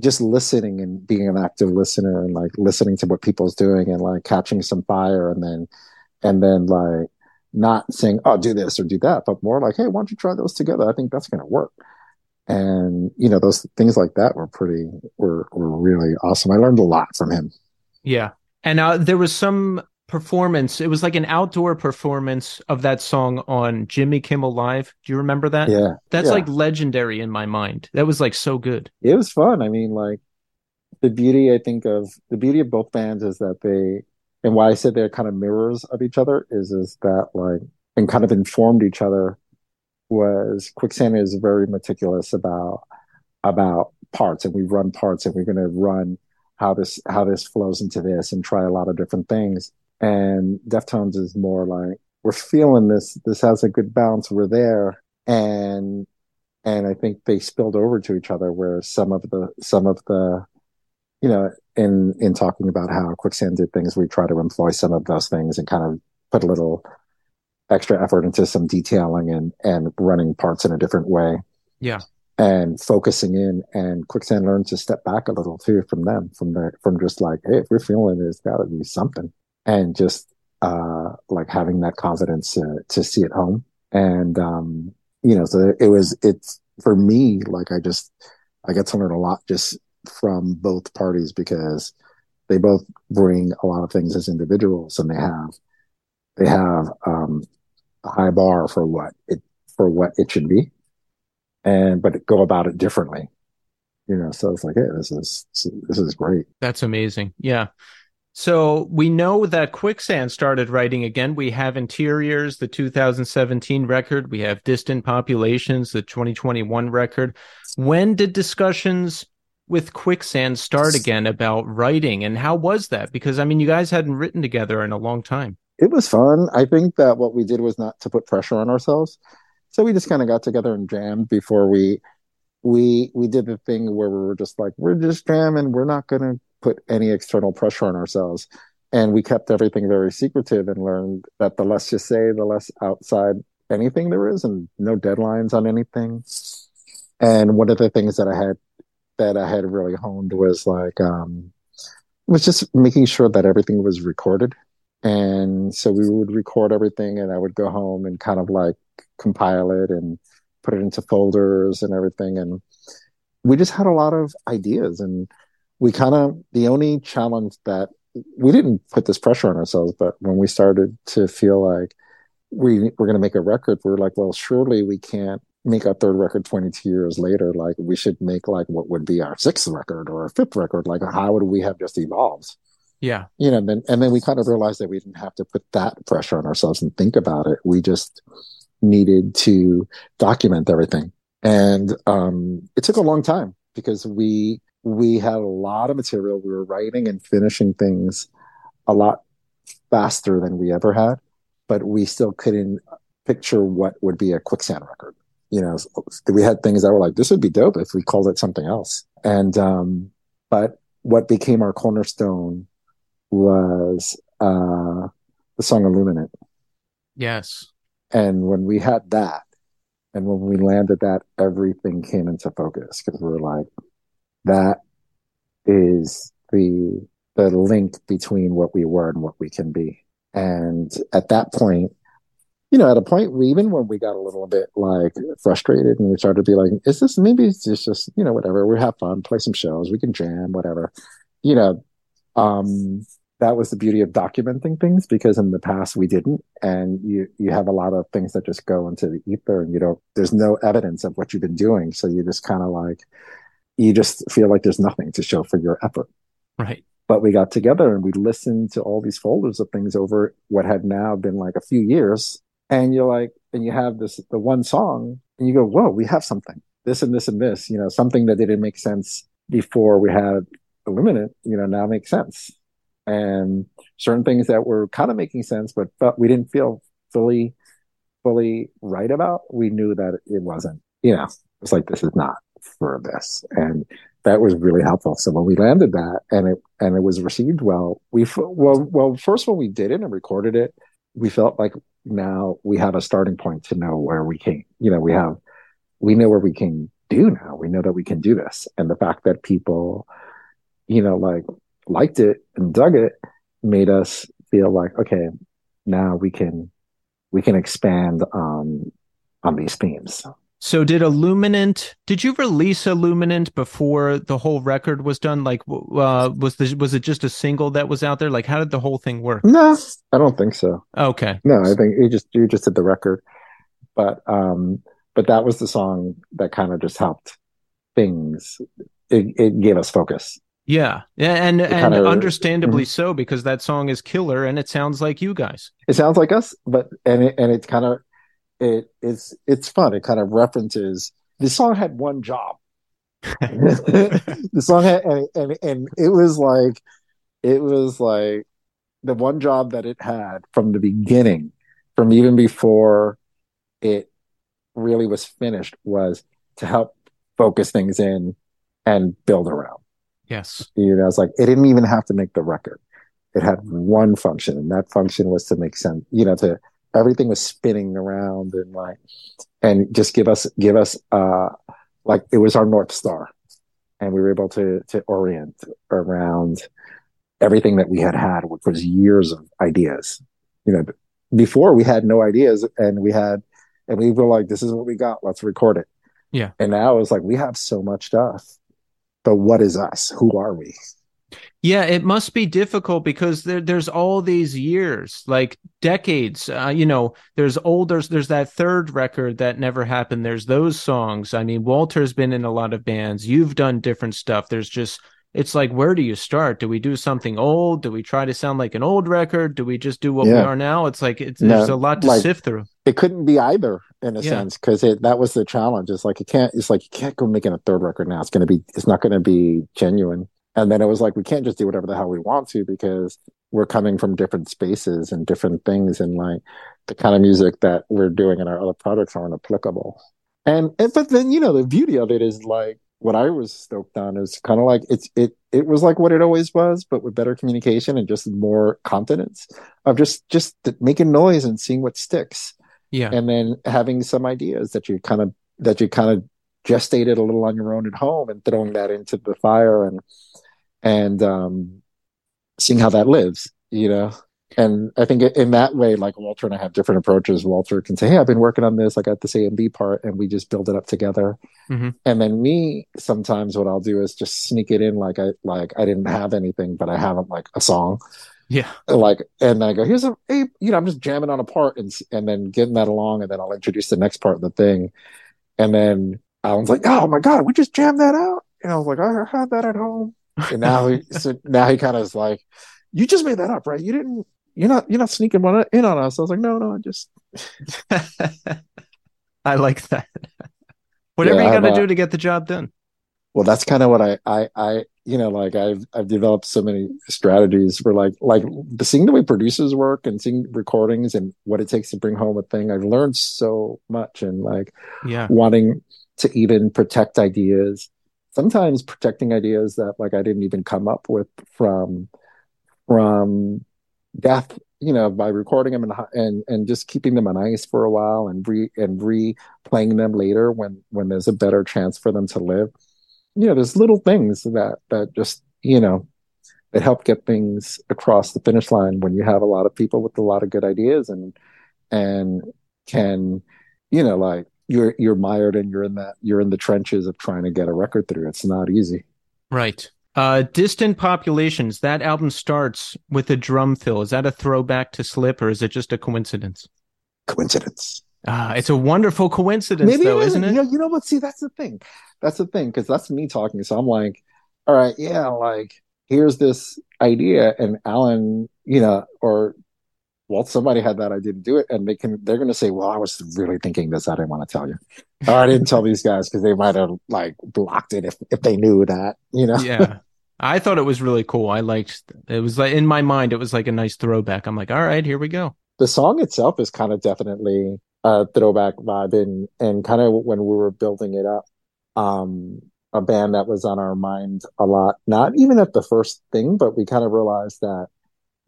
just listening and being an active listener and like listening to what people's doing and like catching some fire and then and then like not saying oh do this or do that but more like hey why don't you try those together? I think that's going to work and you know those things like that were pretty were were really awesome i learned a lot from him yeah and uh, there was some performance. It was like an outdoor performance of that song on Jimmy Kimmel Live. Do you remember that? Yeah. That's yeah. like legendary in my mind. That was like so good. It was fun. I mean, like the beauty, I think, of the beauty of both bands is that they, and why I said they're kind of mirrors of each other is, is that like, and kind of informed each other was Quicksand is very meticulous about, about parts and we run parts and we're going to run how this how this flows into this and try a lot of different things. And Deftones is more like we're feeling this. This has a good bounce. We're there, and and I think they spilled over to each other. Where some of the some of the you know in in talking about how quicksand did things, we try to employ some of those things and kind of put a little extra effort into some detailing and and running parts in a different way. Yeah and focusing in and quicksand learned to step back a little too from them from the from just like hey if we're feeling it, it's got to be something and just uh, like having that confidence to, to see it home. And, um, you know, so it was, it's for me, like I just, I get to learn a lot just from both parties because they both bring a lot of things as individuals and they have, they have, um, high bar for what it, for what it should be and, but go about it differently you know so it's like hey this is this is great that's amazing yeah so we know that Quicksand started writing again. We have Interiors, the 2017 record. We have Distant Populations, the 2021 record. When did discussions with Quicksand start again about writing, and how was that? Because I mean, you guys hadn't written together in a long time. It was fun. I think that what we did was not to put pressure on ourselves, so we just kind of got together and jammed before we we we did the thing where we were just like we're just jamming. We're not going to put any external pressure on ourselves. And we kept everything very secretive and learned that the less you say, the less outside anything there is and no deadlines on anything. And one of the things that I had that I had really honed was like um was just making sure that everything was recorded. And so we would record everything and I would go home and kind of like compile it and put it into folders and everything. And we just had a lot of ideas and we kind of the only challenge that we didn't put this pressure on ourselves, but when we started to feel like we we're going to make a record, we are like, well, surely we can't make our third record 22 years later. Like we should make like what would be our sixth record or our fifth record. Like how would we have just evolved? Yeah. You know, and then, and then we kind of realized that we didn't have to put that pressure on ourselves and think about it. We just needed to document everything. And um, it took a long time because we we had a lot of material. We were writing and finishing things a lot faster than we ever had, but we still couldn't picture what would be a quicksand record. You know, we had things that were like, this would be dope if we called it something else. And, um, but what became our cornerstone was, uh, the song Illuminant. Yes. And when we had that, and when we landed that, everything came into focus because we were like, that is the the link between what we were and what we can be. And at that point, you know, at a point, we, even when we got a little bit like frustrated and we started to be like, is this maybe it's just, just, you know, whatever, we have fun, play some shows, we can jam, whatever, you know, um, that was the beauty of documenting things because in the past we didn't. And you, you have a lot of things that just go into the ether and you don't, there's no evidence of what you've been doing. So you just kind of like, you just feel like there's nothing to show for your effort. Right. But we got together and we listened to all these folders of things over what had now been like a few years. And you're like, and you have this, the one song and you go, whoa, we have something, this and this and this, you know, something that didn't make sense before we had Illuminant, you know, now makes sense. And certain things that were kind of making sense, but, but we didn't feel fully, fully right about, we knew that it wasn't, you know, it's like, this is not for this. And that was really helpful. So when we landed that and it, and it was received well, we, well, well, first when we did it and recorded it, we felt like now we have a starting point to know where we came. You know, we have, we know where we can do now. We know that we can do this. And the fact that people, you know, like liked it and dug it made us feel like, okay, now we can, we can expand on, on these themes. So did Illuminant? Did you release Illuminant before the whole record was done? Like, uh, was the was it just a single that was out there? Like, how did the whole thing work? No, I don't think so. Okay. No, I think you just you just did the record, but um, but that was the song that kind of just helped things. It, it gave us focus. Yeah, and and kinda, understandably mm-hmm. so because that song is killer and it sounds like you guys. It sounds like us, but and it, and it's kind of it it's it's fun. It kind of references the song had one job. the song had and, and and it was like it was like the one job that it had from the beginning, from even before it really was finished, was to help focus things in and build around. Yes. You know, it's like it didn't even have to make the record. It had one function, and that function was to make sense, you know, to everything was spinning around and like and just give us give us uh like it was our north star and we were able to to orient around everything that we had had which was years of ideas you know, before we had no ideas and we had, and we were like, this is what we got. Let's record it. Yeah. And now it's like, we have so much stuff, but what is us? Who are we? Yeah, it must be difficult because there, there's all these years, like decades. Uh, you know, there's old, there's, there's that third record that never happened. There's those songs. I mean, Walter's been in a lot of bands. You've done different stuff. There's just, it's like, where do you start? Do we do something old? Do we try to sound like an old record? Do we just do what we are now? It's like, it's, No, there's a lot to like- sift through. It couldn't be either in a Yeah. sense because it that was the challenge. It's like you can't. It's like you can't go making a third record now. It's gonna be. It's not gonna be genuine. And then it was like we can't just do whatever the hell we want to because we're coming from different spaces and different things, and like the kind of music that we're doing in our other products aren't applicable. And, and but then you know the beauty of it is like what I was stoked on is kind of like it's it it was like what it always was, but with better communication and just more confidence of just just making noise and seeing what sticks Yeah. and then having some ideas that you kind of that you kind of gestated a little on your own at home and throwing that into the fire and and um seeing how that lives you know and i think in that way like walter and i have different approaches. Walter can say hey i've been working on this. I got this a and b part and we just build it up together. Mhm. and then me sometimes what i'll do is just sneak it in like i like i didn't have anything but i have like a song. Yeah. like and then I go here's a hey, you know I'm just jamming on a part and and then getting that along and then I'll introduce the next part of the thing. And then Alan's like oh my god we just jammed that out. And I was like I had that at home. And now he so now he kind of is like you just made that up right? You didn't you're not you're not sneaking one in on us I was like no no I just I like that. Whatever Yeah, you got to do to get the job done. well that's kind of what I I I you know like I've I've developed so many strategies for like like the seeing the way producers work and seeing recordings and what it takes to bring home a thing I've learned so much and like Yeah. wanting to even protect ideas sometimes protecting ideas that like i didn't even come up with from from death you know by recording them and and, and just keeping them on ice for a while and re and replaying them later when when there's a better chance for them to live. You know there's little things that that just you know that help get things across the finish line when you have a lot of people with a lot of good ideas and and can you know like you're you're mired and you're in that you're in the trenches of trying to get a record through. It's not easy. Right. Uh, Distant Populations, that album starts with a drum fill. Is that a throwback to Slip or is it just a coincidence? coincidence Ah, it's a wonderful coincidence, though, it isn't it? You know, you know what? See, that's the thing. That's the thing because that's me talking. So I'm like, all right, yeah, like here's this idea, and Alan, you know, or well, somebody had that idea to do it, and they can they're going to say, well, I was really thinking this. I didn't want to tell you, or I didn't tell these guys because they might have like blocked it if if they knew that, you know. yeah. I thought it was really cool. I liked it was like in my mind it was like a nice throwback. I'm like, all right, here we go. the song itself is kind of definitely a throwback vibe and and kind of when we were building it up um a band that was on our mind a lot not even at the first thing but we kind of realized that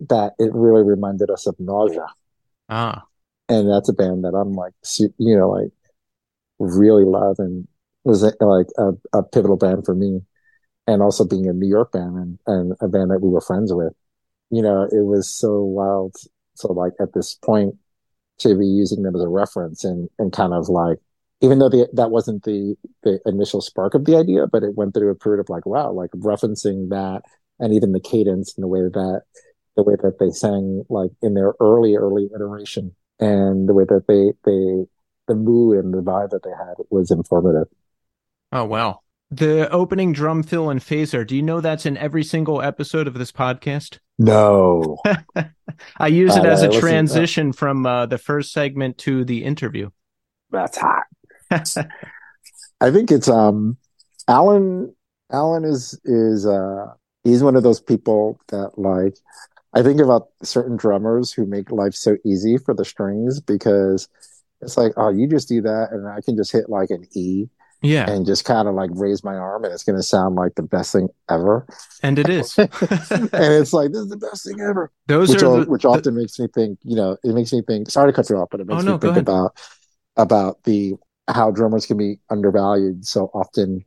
that it really reminded us of nausea Ah, and that's a band that i'm like you know like really love and was like a, a pivotal band for me and also being a new york band and, and a band that we were friends with you know it was so wild so like at this point to be using them as a reference and and kind of like even though the, that wasn't the the initial spark of the idea but it went through a period of like wow like referencing that and even the cadence and the way that the way that they sang like in their early early iteration and the way that they they the mood and the vibe that they had was informative oh wow. The opening drum fill and Fazer. Do you know that's in every single episode of this podcast? no I use it Uh, as a I listened to that. transition from uh, the first segment to the interview. that's hot i think it's um alan alan is is uh he's one of those people that like i think about certain drummers who make life so easy for the strings because it's like oh you just do that and i can just hit like an e Yeah, and just kind of like raise my arm and it's going to sound like the best thing ever and it is. and it's like this is the best thing ever Those which, are the, which often makes me think you know it makes me think sorry to cut you off but it makes Oh, no, me think ahead. about about the how drummers can be undervalued so often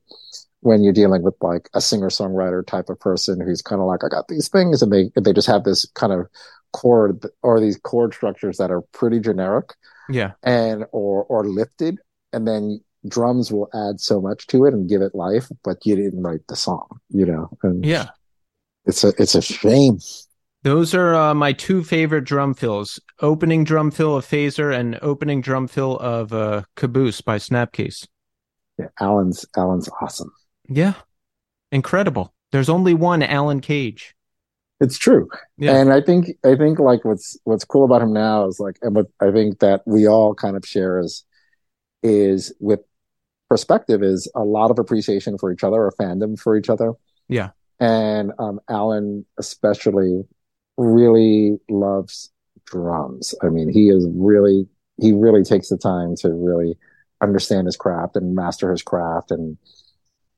when you're dealing with like a singer songwriter type of person who's kind of like I got these things and they they just have this kind of chord or these chord structures that are pretty generic Yeah. and or or lifted and then drums will add so much to it and give it life but you didn't write the song you know and Yeah. it's a it's a shame Those are uh, my two favorite drum fills: opening drum fill of Fazer and opening drum fill of uh, Caboose by Snapcase. yeah, alan's alan's awesome Yeah, incredible. There's only one Alan Cage. it's true Yeah. and i think i think like what's what's cool about him now is like and what i think that we all kind of share is is with perspective is a lot of appreciation for each other or fandom for each other. Yeah. and um alan especially really loves drums. I mean he is really he really takes the time to really understand his craft and master his craft and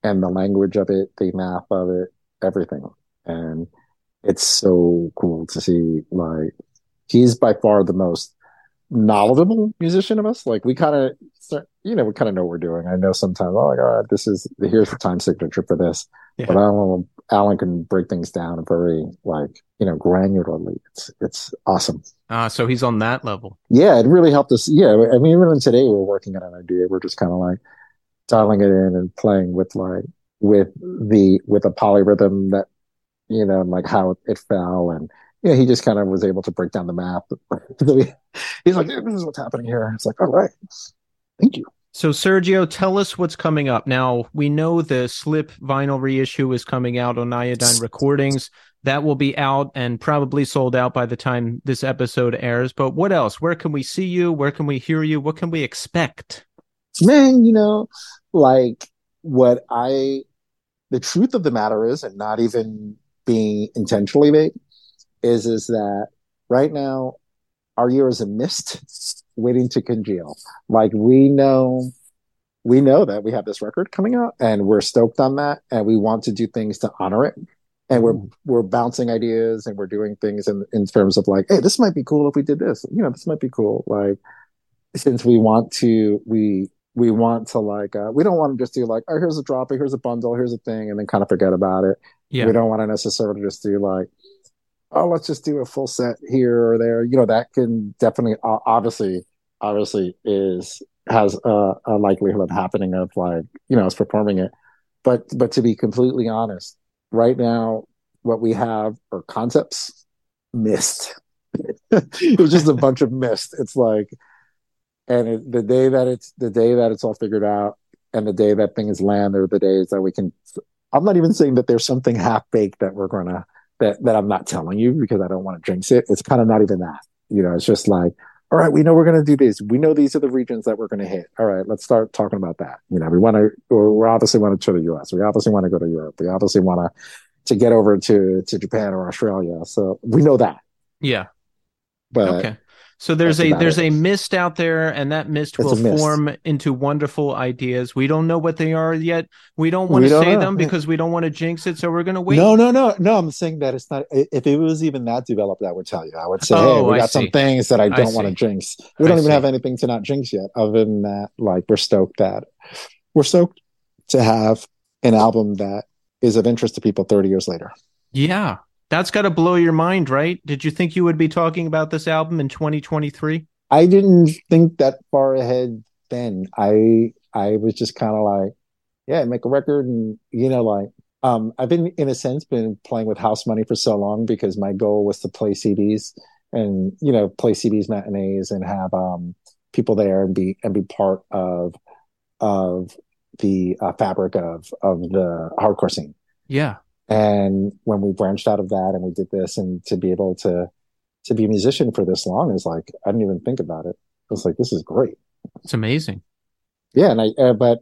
and the language of it the math of it everything. And it's so cool to see like he's by far the most knowledgeable musician of us. Like we kind of you know we kind of know what we're doing. I know sometimes oh my god this is here's the time signature for this. Yeah. but i don't know alan can break things down very like you know granularly. It's it's awesome. Ah, so he's on that level. yeah it really helped us. Yeah i mean even today we're working on an idea. We're just kind of like dialing it in and playing with like with the with a polyrhythm that you know and like how it fell and know he just kind of was able to break down the map he's like this is what's happening here it's like all right thank you So, Sergio, tell us what's coming up. Now, we know the Slip vinyl reissue is coming out on Iodine Recordings. That will be out and probably sold out by the time this episode airs. But what else? Where can we see you? Where can we hear you? What can we expect? man, you know, like what I, the truth of the matter is, and not even being intentionally vague, is is that right now our year is a mist waiting to congeal. Like we know, we know that we have this record coming out, and we're stoked on that, and we want to do things to honor it. And we're we're bouncing ideas, and we're doing things in in terms of like, hey, this might be cool if we did this. You know, this might be cool. Like since we want to, we we want to like uh, we don't want to just do like oh here's a drop here's a bundle here's a thing and then kind of forget about it Yeah. we don't want to necessarily just do like oh let's just do a full set here or there. You know that can definitely obviously obviously is has a, a likelihood of happening of like you know us performing it. But but to be completely honest right now what we have are concepts mist it's just a bunch of mist it's like and it, the day that it's the day that it's all figured out and the day that things land are the days that we can i'm not even saying that there's something half baked that we're gonna that that i'm not telling you because i don't want to jinx it. It's kind of not even that you know it's just like all right we know we're going to do this. We know these are the regions that we're going to hit. All right let's start talking about that. You know we want to we obviously want to to the us we obviously want to go to europe. We obviously want to to get over to to japan or australia. So we know that. Yeah. but okay. So there's that's a there's it. a mist out there, and that mist It's will mist. form into wonderful ideas. We don't know what they are yet. We don't want We to don't say know. them because we don't want to jinx it. So we're gonna wait. No, no, no, no. I'm saying that it's not. If it was even that developed, I would tell you. I would say, Oh, hey, we I got see. some things that I I don't want to jinx. We don't even see. have anything to not jinx yet. Other than that, like we're stoked that we're stoked to have an album that is of interest to people 30 years later. Yeah, that's got to blow your mind, right? Did you think you would be talking about this album in 2023? I didn't think that far ahead then. I I was just kind of like, yeah, make a record, and you know, like, um, I've been in a sense been playing with house money for so long because my goal was to play CBGB's and you know play CBGB's matinees and have um people there and be and be part of of the uh, fabric of of the hardcore scene. Yeah, And when we branched out of that and we did this and to be able to to be a musician for this long is like I didn't even think about it. I was like, this is great. it's amazing. Yeah, and I uh, but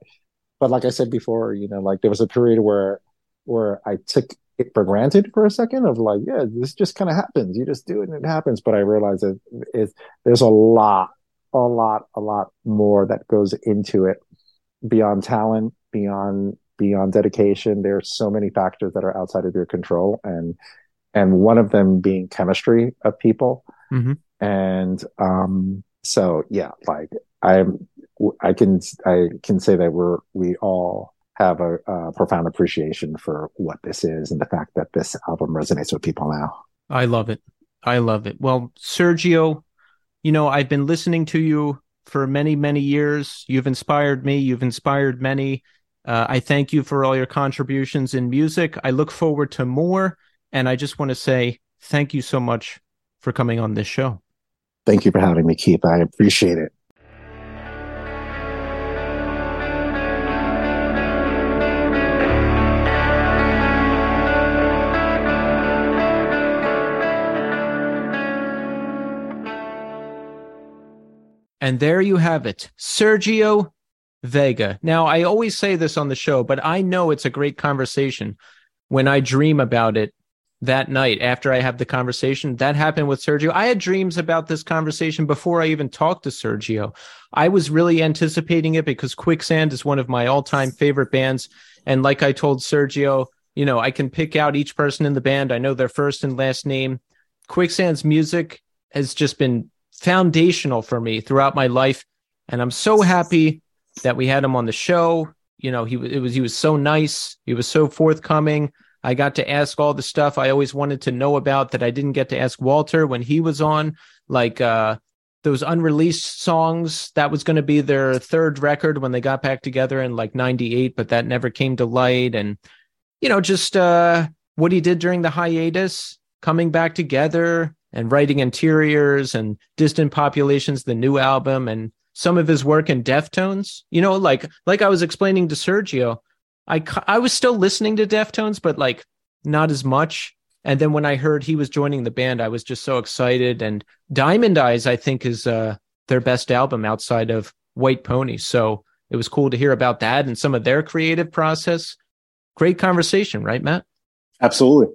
but like I said before, you know, like there was a period where where I took it for granted for a second of like, yeah, this just kind of happens. You just do it and it happens. But I realized that it's, there's a lot, a lot, a lot more that goes into it beyond talent, beyond beyond dedication. There are so many factors that are outside of your control, and and one of them being chemistry of people. Mhm. And um, so yeah, like I'm I can I can say that we're we all have a, a profound appreciation for what this is and the fact that this album resonates with people now. I love it. I love it. Well, Sergio, you know, I've been listening to you for many, many years. You've inspired me. You've inspired many. Uh, I thank you for all your contributions in music. I look forward to more. And I just want to say thank you so much for coming on this show. Thank you for having me, Keith. I appreciate it. And there you have it, Sergio Vega. Now, I always say this on the show, but I know it's a great conversation when I dream about it that night after I have the conversation. That happened with Sergio. I had dreams about this conversation before I even talked to Sergio. I was really anticipating it because Quicksand is one of my all time favorite bands. And like I told Sergio, you know, I can pick out each person in the band. I know their first and last name. Quicksand's music has just been foundational for me throughout my life. And I'm so happy that we had him on the show. You know, he it was he was so nice. He was so forthcoming. I got to ask all the stuff I always wanted to know about that I didn't get to ask Walter when he was on, like uh, those unreleased songs. That was going to be their third record when they got back together in like '98, but that never came to light. And you know, just uh, what he did during the hiatus, coming back together, and writing interiors and distant populations the new album and some of his work in deftones. You know like like i was explaining to sergio i i was still listening to deftones but like not as much. And then when i heard he was joining the band i was just so excited. And diamond eyes i think is uh their best album outside of white pony. So it was cool to hear about that and some of their creative process. Great conversation right matt? Absolutely.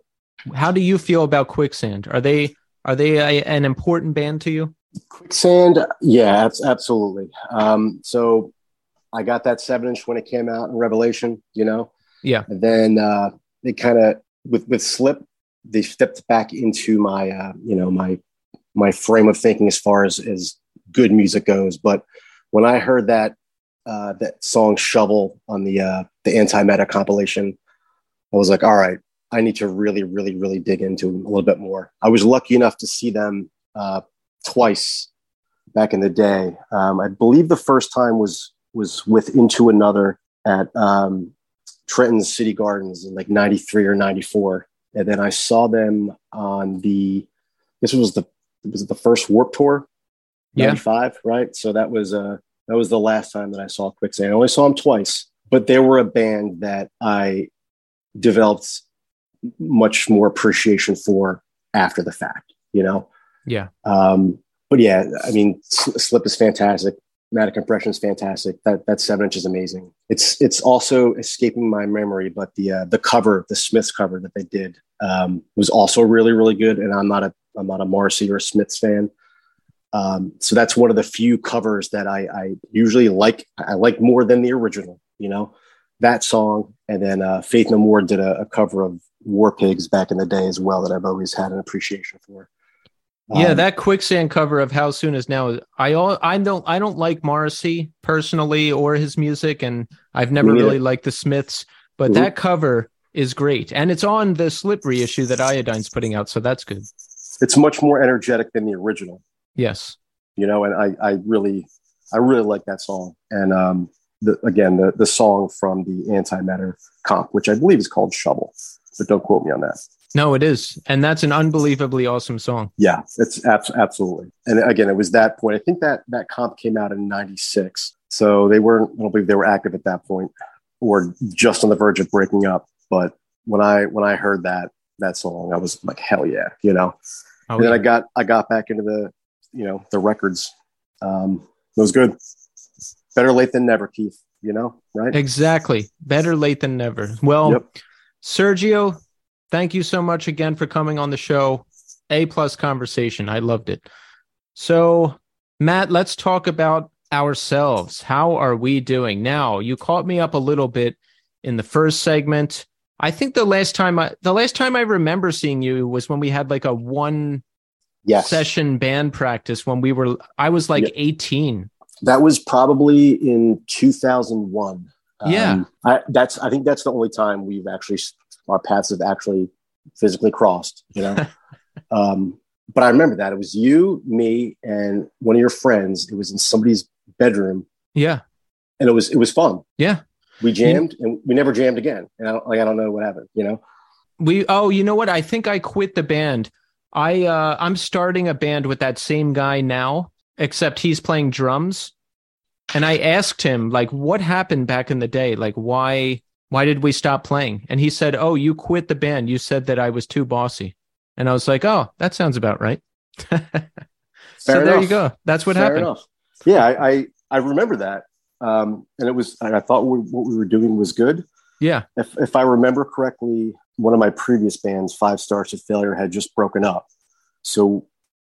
How do you feel about quicksand? Are they are they a, an important band to you? Quicksand, yeah, absolutely. Um, so I got that seven inch when it came out in Revelation, you know. Yeah. And then uh, they kind of with with Slip, they stepped back into my uh, you know my my frame of thinking as far as as good music goes. But when I heard that uh, that song "Shovel" on the uh, the Anti-Matter compilation, I was like, all right, I need to really, really, really dig into a little bit more. I was lucky enough to see them uh, twice back in the day. Um, I believe the first time was was with Into Another at um, Trenton's City Gardens in like '93 or '94, and then I saw them on the. This was the was it the first Warp Tour, '95, yeah. right? So that was uh that was the last time that I saw Quicksand. I only saw them twice, but they were a band that I developed much more appreciation for after the fact, you know? Yeah. Um, but yeah, I mean, Slip is fantastic. Manic Compression is fantastic. That that seven inch is amazing. It's it's also escaping my memory, but the uh, the cover, the Smiths cover that they did, um, was also really really good. And I'm not a I'm not a Morrissey or a Smiths fan, um, so that's one of the few covers that I, I usually like. I like more than the original. You know, that song, and then uh, Faith No More did a, a cover of War Pigs back in the day as well that I've always had an appreciation for. Yeah, um, that quicksand cover of How Soon Is Now. I all I don't I don't like Morrissey personally or his music, and I've never really liked the Smiths. But mm-hmm. that cover is great, and it's on the Slip reissue that Iodine's putting out, so that's good. It's much more energetic than the original. Yes, you know, and I I really I really like that song, and um, the, again the the song from the Anti-Matter comp, which I believe is called Shovel but don't quote me on that. No, it is, and that's an unbelievably awesome song. Yeah, it's abs- absolutely. And again, it was that point. I think that that comp came out in '96, so they weren't. I don't believe they were active at that point, or just on the verge of breaking up. But when I when I heard that that song, I was like, hell yeah, you know. Oh, and then I got I got back into the you know the records. Um, it was good. Better late than never, Keith. You know, right? Exactly. Better late than never. Well. Yep Sergio, thank you so much again for coming on the show. A plus conversation. I loved it. So, Matt, let's talk about ourselves. How are we doing now? You caught me up a little bit in the first segment. I think the last time I the last time I remember seeing you was when we had like a one yes. session band practice when we were I was like 18. That was probably in 2001. Yeah. Um, I, that's I think that's the only time we've actually our paths have actually physically crossed. You know, um, but I remember that it was you, me, and one of your friends. It was in somebody's bedroom, Yeah. and it was it was fun. Yeah. We jammed, and we never jammed again. And I don't like I don't know what happened. You know, We oh, you know what? I think I quit the band. I uh I'm starting a band with that same guy now, except he's playing drums. And I asked him like what happened back in the day? Like why why did we stop playing? And he said, "Oh, you quit the band. You said that I was too bossy." And I was like, "Oh, that sounds about right." so there you go. That's what Fair happened. enough. Yeah, I, I I remember that, um, and it was. And I thought we, what we were doing was good. Yeah. If if I remember correctly, one of my previous bands, Five Stars to Failure, had just broken up. So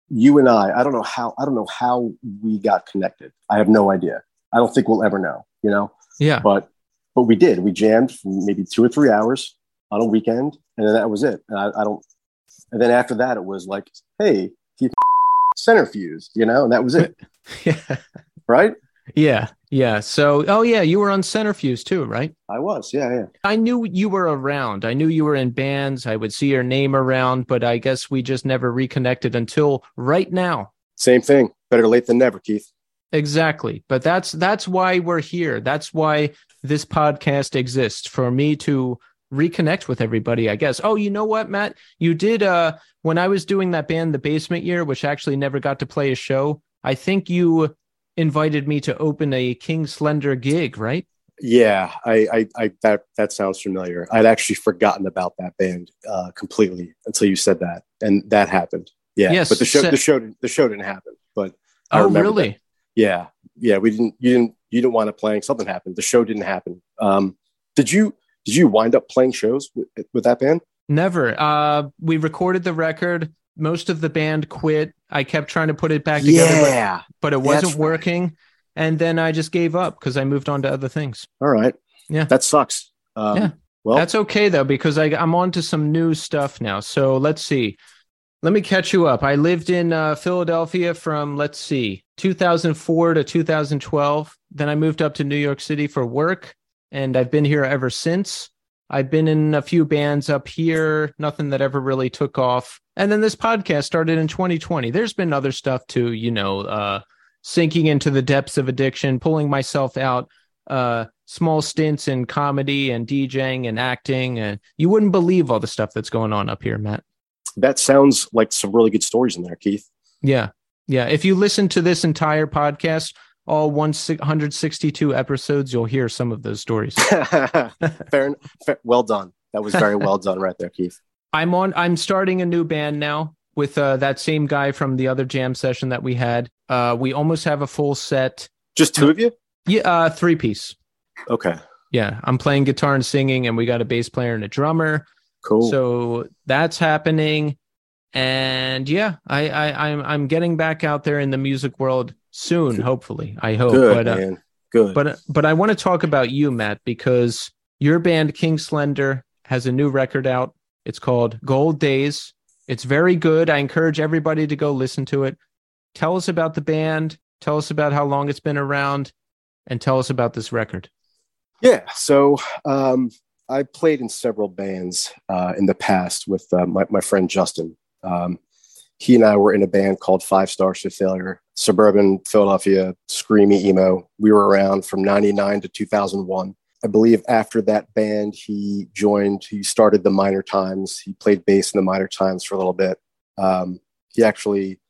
you and I, I don't know how I don't know how we got connected. I have no idea. I don't think we'll ever know. You know, Yeah. but but we did. We jammed for maybe two or three hours on a weekend, and then that was it. And I, I don't. And then after that, it was like, hey, keep centrifuge, you know, and that was it, Yeah. right? Yeah. Yeah. So, oh yeah, you were on Centrifuge too, right? I was, yeah, yeah. I knew you were around. I knew you were in bands. I would see your name around, but I guess we just never reconnected until right now. Same thing. Better late than never, Keith. Exactly. But that's that's why we're here. That's why this podcast exists for me to reconnect with everybody, I guess. Oh, you know what, Matt? You did uh when I was doing that band the basement year, which actually never got to play a show, I think you invited me to open a King Slender gig, right? Yeah, I, I, I that that sounds familiar. I'd actually forgotten about that band uh, completely until you said that, and that happened. Yeah, Yes, but the show, so- the show, the show didn't happen. But I oh, really? yeah, yeah, we didn't. You didn't. You didn't want to playing. Something happened. The show didn't happen. Um, did you? Did you wind up playing shows with, with that band? Never. Uh, we recorded the record. Most of the band quit. I kept trying to put it back together, but, Yeah. but it wasn't right. working. And then I just gave up because I moved on to other things. All right. Yeah. That sucks. Um, Yeah. Well, That's okay though, because I, I'm on to some new stuff now. So let's see. Let me catch you up. I lived in uh, Philadelphia from, let's see, 2004 to 2012. Then I moved up to New York City for work, and I've been here ever since. I've been in a few bands up here, nothing that ever really took off. And then this podcast started in 2020. There's been other stuff too, you know, uh, sinking into the depths of addiction, pulling myself out, uh, small stints in comedy and DJing and acting. And you wouldn't believe all the stuff that's going on up here, Matt. That sounds like some really good stories in there, Keith. Yeah. Yeah. If you listen to this entire podcast, all 162 episodes, you'll hear some of those stories. fair, fair. Well done. That was very well done, right there, Keith. I'm on, I'm starting a new band now with uh, that same guy from the other jam session that we had. Uh, we almost have a full set. Just two of you? Yeah. Uh, three piece. Okay. Yeah. I'm playing guitar and singing, and we got a bass player and a drummer. Cool. So that's happening. And yeah, I, I I'm I'm getting back out there in the music world soon, hopefully. I hope. good, but uh, man. Good. but but I want to talk about you, Matt, because your band King Slender has a new record out. It's called Gold Days. It's very good. I encourage everybody to go listen to it. Tell us about the band. Tell us about how long it's been around, and tell us about this record. Yeah. So um, I played in several bands uh, in the past with uh, my, my friend Justin. Um, he and I were in a band called Five Stars to Failure, suburban Philadelphia, screamy emo. We were around from 99 to 2001. I believe after that band, he joined, he started the Minor Times. He played bass in the Minor Times for a little bit. Um, he actually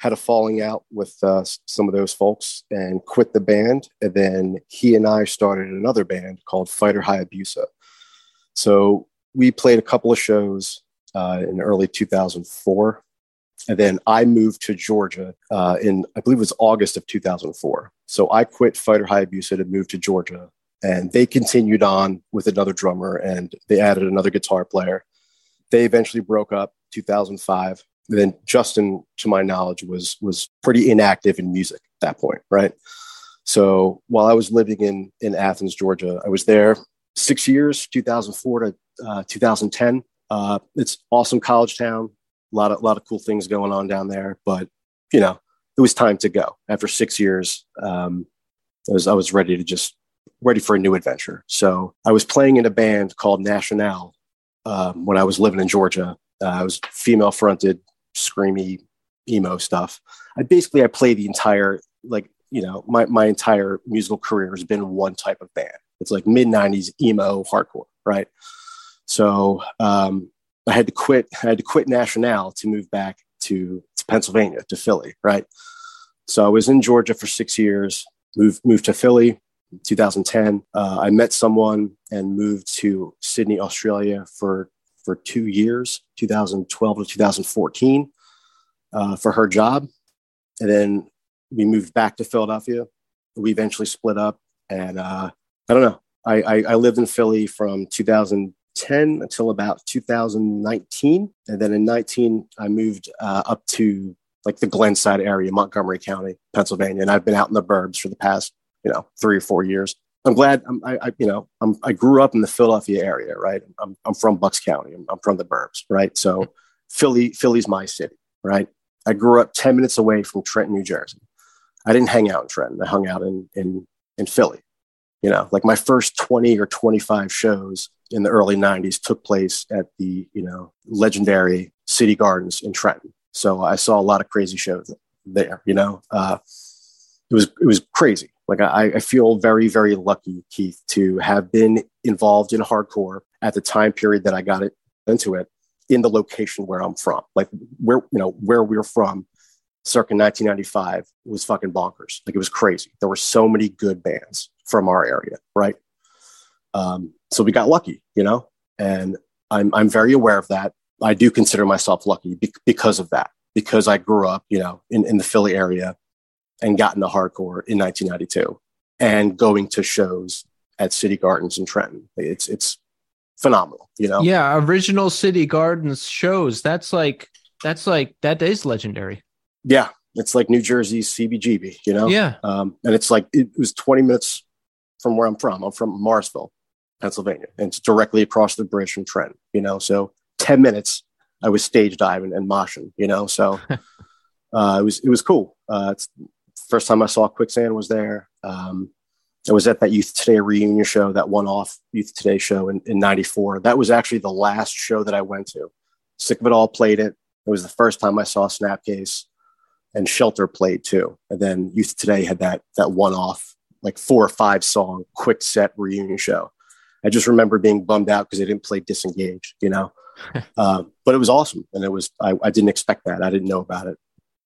had a falling out with uh, some of those folks and quit the band. And then he and I started another band called Fighter High Hayabusa. So we played a couple of shows uh, in early 2004. And then I moved to Georgia uh, in, I believe it was August of 2004. So I quit Fighter High Hayabusa to moved to Georgia. And they continued on with another drummer and they added another guitar player. They eventually broke up 2005 then Justin, to my knowledge, was was pretty inactive in music at that point, right? So while I was living in in Athens, Georgia, I was there six years, 2004 to uh, 2010. Uh, it's awesome college town, a lot of lot of cool things going on down there. But you know, it was time to go after six years. Um, I was I was ready to just ready for a new adventure. So I was playing in a band called National um, when I was living in Georgia. Uh, I was female fronted, screamy emo stuff. I basically I play the entire like you know my my entire musical career has been one type of band. It's like mid '90s emo hardcore, right? So um, I had to quit. I had to quit National to move back to, to Pennsylvania to Philly, right? So I was in Georgia for six years. Moved moved to Philly, 2010. Uh, I met someone and moved to Sydney, Australia for for two years, 2012 to 2014, uh, for her job, and then we moved back to Philadelphia. We eventually split up, and uh, I don't know. I, I, I lived in Philly from 2010 until about 2019, and then in 19 I moved uh, up to like the Glenside area, Montgomery County, Pennsylvania, and I've been out in the burbs for the past you know three or four years. I'm glad I'm, I, I you know I'm, I grew up in the Philadelphia area, right? I'm, I'm from Bucks County. I'm, I'm from the burbs, right? So Philly Philly's my city, right? I grew up 10 minutes away from Trenton, New Jersey. I didn't hang out in Trenton. I hung out in in in Philly. You know, like my first 20 or 25 shows in the early 90s took place at the, you know, legendary City Gardens in Trenton. So I saw a lot of crazy shows there, you know. Uh, it was it was crazy. Like I, I feel very, very lucky, Keith, to have been involved in hardcore at the time period that I got it into it in the location where I'm from. Like where, you know, where we're from circa 1995 was fucking bonkers. Like it was crazy. There were so many good bands from our area, right? Um, so we got lucky, you know, and I'm I'm very aware of that. I do consider myself lucky be- because of that, because I grew up, you know, in, in the Philly area and got into hardcore in 1992 and going to shows at City Gardens in Trenton. It's it's phenomenal, you know. Yeah, original City Gardens shows. That's like that's like that is legendary. Yeah, it's like New Jersey's CBGB, you know. Yeah, um, and it's like it was 20 minutes from where I'm from. I'm from Morrisville, Pennsylvania, and it's directly across the bridge from Trent, You know, so 10 minutes I was stage diving and moshing. You know, so uh, it was it was cool. Uh, it's first time I saw Quicksand was there. Um, I was at that Youth Today reunion show, that one off Youth Today show in, in 94. That was actually the last show that I went to. Sick of It All played it. It was the first time I saw Snapcase and Shelter played too. And then Youth Today had that, that one off, like four or five song quick set reunion show. I just remember being bummed out because they didn't play Disengaged, you know? uh, but it was awesome. And it was, I, I didn't expect that. I didn't know about it.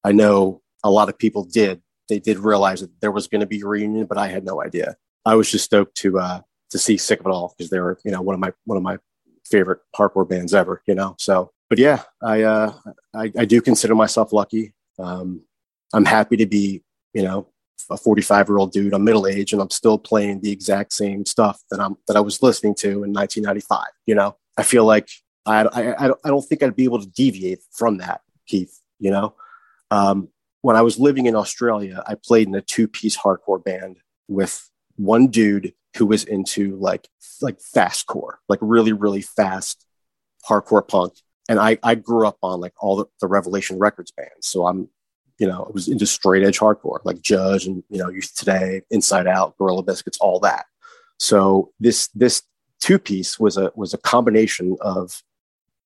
I know a lot of people did they did realize that there was going to be a reunion, but I had no idea. I was just stoked to uh, to see Sick of It All because they were, you know, one of my one of my favorite hardcore bands ever. You know, so but yeah, I uh, I, I do consider myself lucky. Um, I'm happy to be, you know, a 45 year old dude. I'm middle aged and I'm still playing the exact same stuff that I'm that I was listening to in 1995. You know, I feel like I I, I don't think I'd be able to deviate from that, Keith. You know, um, when I was living in Australia, I played in a two piece hardcore band with one dude who was into like like fastcore, like really really fast hardcore punk. And I I grew up on like all the, the Revelation Records bands, so I'm you know I was into straight edge hardcore like Judge and you know Youth Today, Inside Out, Gorilla Biscuits, all that. So this this two piece was a was a combination of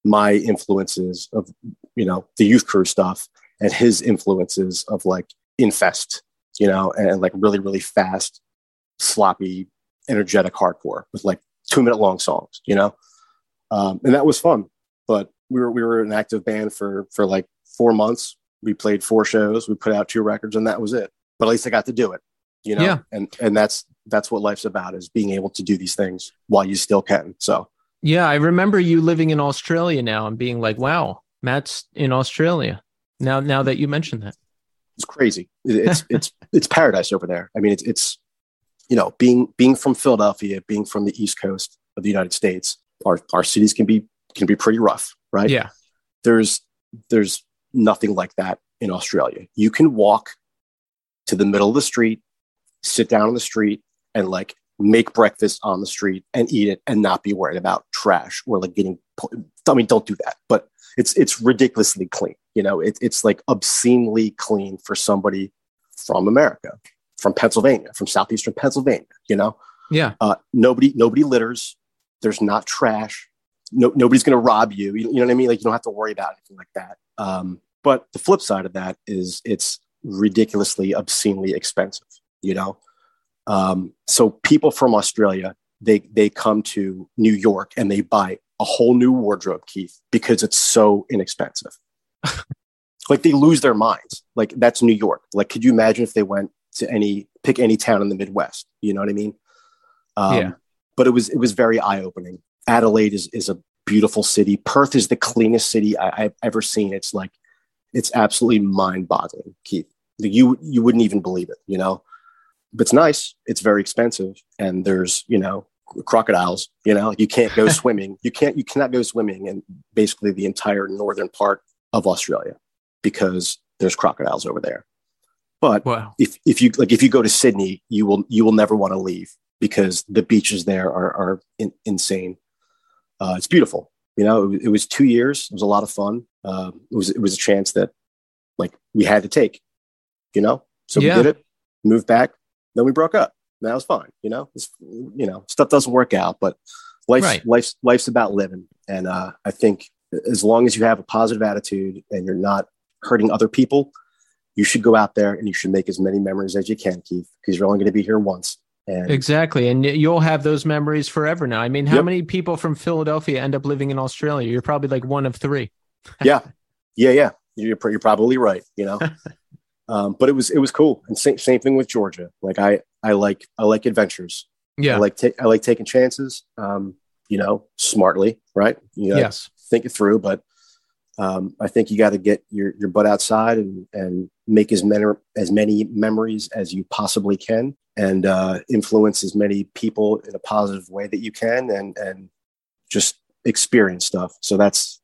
my influences of you know the youth crew stuff and his influences of like infest, you know, and, and like really, really fast, sloppy, energetic hardcore with like two minute long songs, you know? Um, and that was fun. But we were we were an active band for for like four months. We played four shows, we put out two records, and that was it. But at least I got to do it, you know. Yeah. And and that's that's what life's about is being able to do these things while you still can. So yeah, I remember you living in Australia now and being like, "Wow, Matt's in Australia." Now, now that you mention that, it's crazy. It's it's it's paradise over there. I mean, it's it's you know being being from Philadelphia, being from the East Coast of the United States, our our cities can be can be pretty rough, right? Yeah. There's there's nothing like that in Australia. You can walk to the middle of the street, sit down on the street, and like make breakfast on the street and eat it and not be worried about trash or like getting. I mean, don't do that, but it's it's ridiculously clean. You know, it, it's like obscenely clean for somebody from America, from Pennsylvania, from southeastern Pennsylvania. You know, Yeah. Uh, nobody nobody litters. There's not trash. No, nobody's going to rob you. you. You know what I mean? Like you don't have to worry about anything like that. Um, but the flip side of that is it's ridiculously, obscenely expensive. You know, um, so people from Australia they they come to New York and they buy a whole new wardrobe, Keith, because it's so inexpensive. like they lose their minds. Like that's New York. Like, could you imagine if they went to any pick any town in the Midwest? You know what I mean? Um, Yeah. But it was it was very eye opening. Adelaide is is a beautiful city. Perth is the cleanest city I, I've ever seen. It's like it's absolutely mind boggling, Keith. You you wouldn't even believe it. You know, but it's nice. It's very expensive, and there's you know crocodiles. You know, you can't go swimming. You can't you cannot go swimming in basically the entire northern part of Australia because there's crocodiles over there. But Wow. if if you like if you go to Sydney, you will you will never want to leave because the beaches there are are in, insane. Uh, it's beautiful. You know, it, it was two years. It was a lot of fun. Uh, it was it was a chance that like we had to take. You know, so Yeah. we did it. Moved back. Then we broke up. And That was fine. You know, it's, you know, stuff doesn't work out, but life's Right. life's life's about living. And uh, I think as long as you have a positive attitude and you're not hurting other people, you should go out there and you should make as many memories as you can, Keith, because you're only going to be here once. And Exactly. And you'll have those memories forever now. I mean, how Yep. many people from Philadelphia end up living in Australia? You're probably like one of three. yeah, yeah, yeah, you're, you're probably right. You know, um, but it was it was cool. And same same thing with Georgia. Like I I like I like adventures. Yeah. I like ta- I like taking chances. Um, you know, smartly, right? You yes. think it through, but um, I think you got to get your, your butt outside and, and make as many as many memories as you possibly can, and uh, influence as many people in a positive way that you can, and and just experience stuff. So that's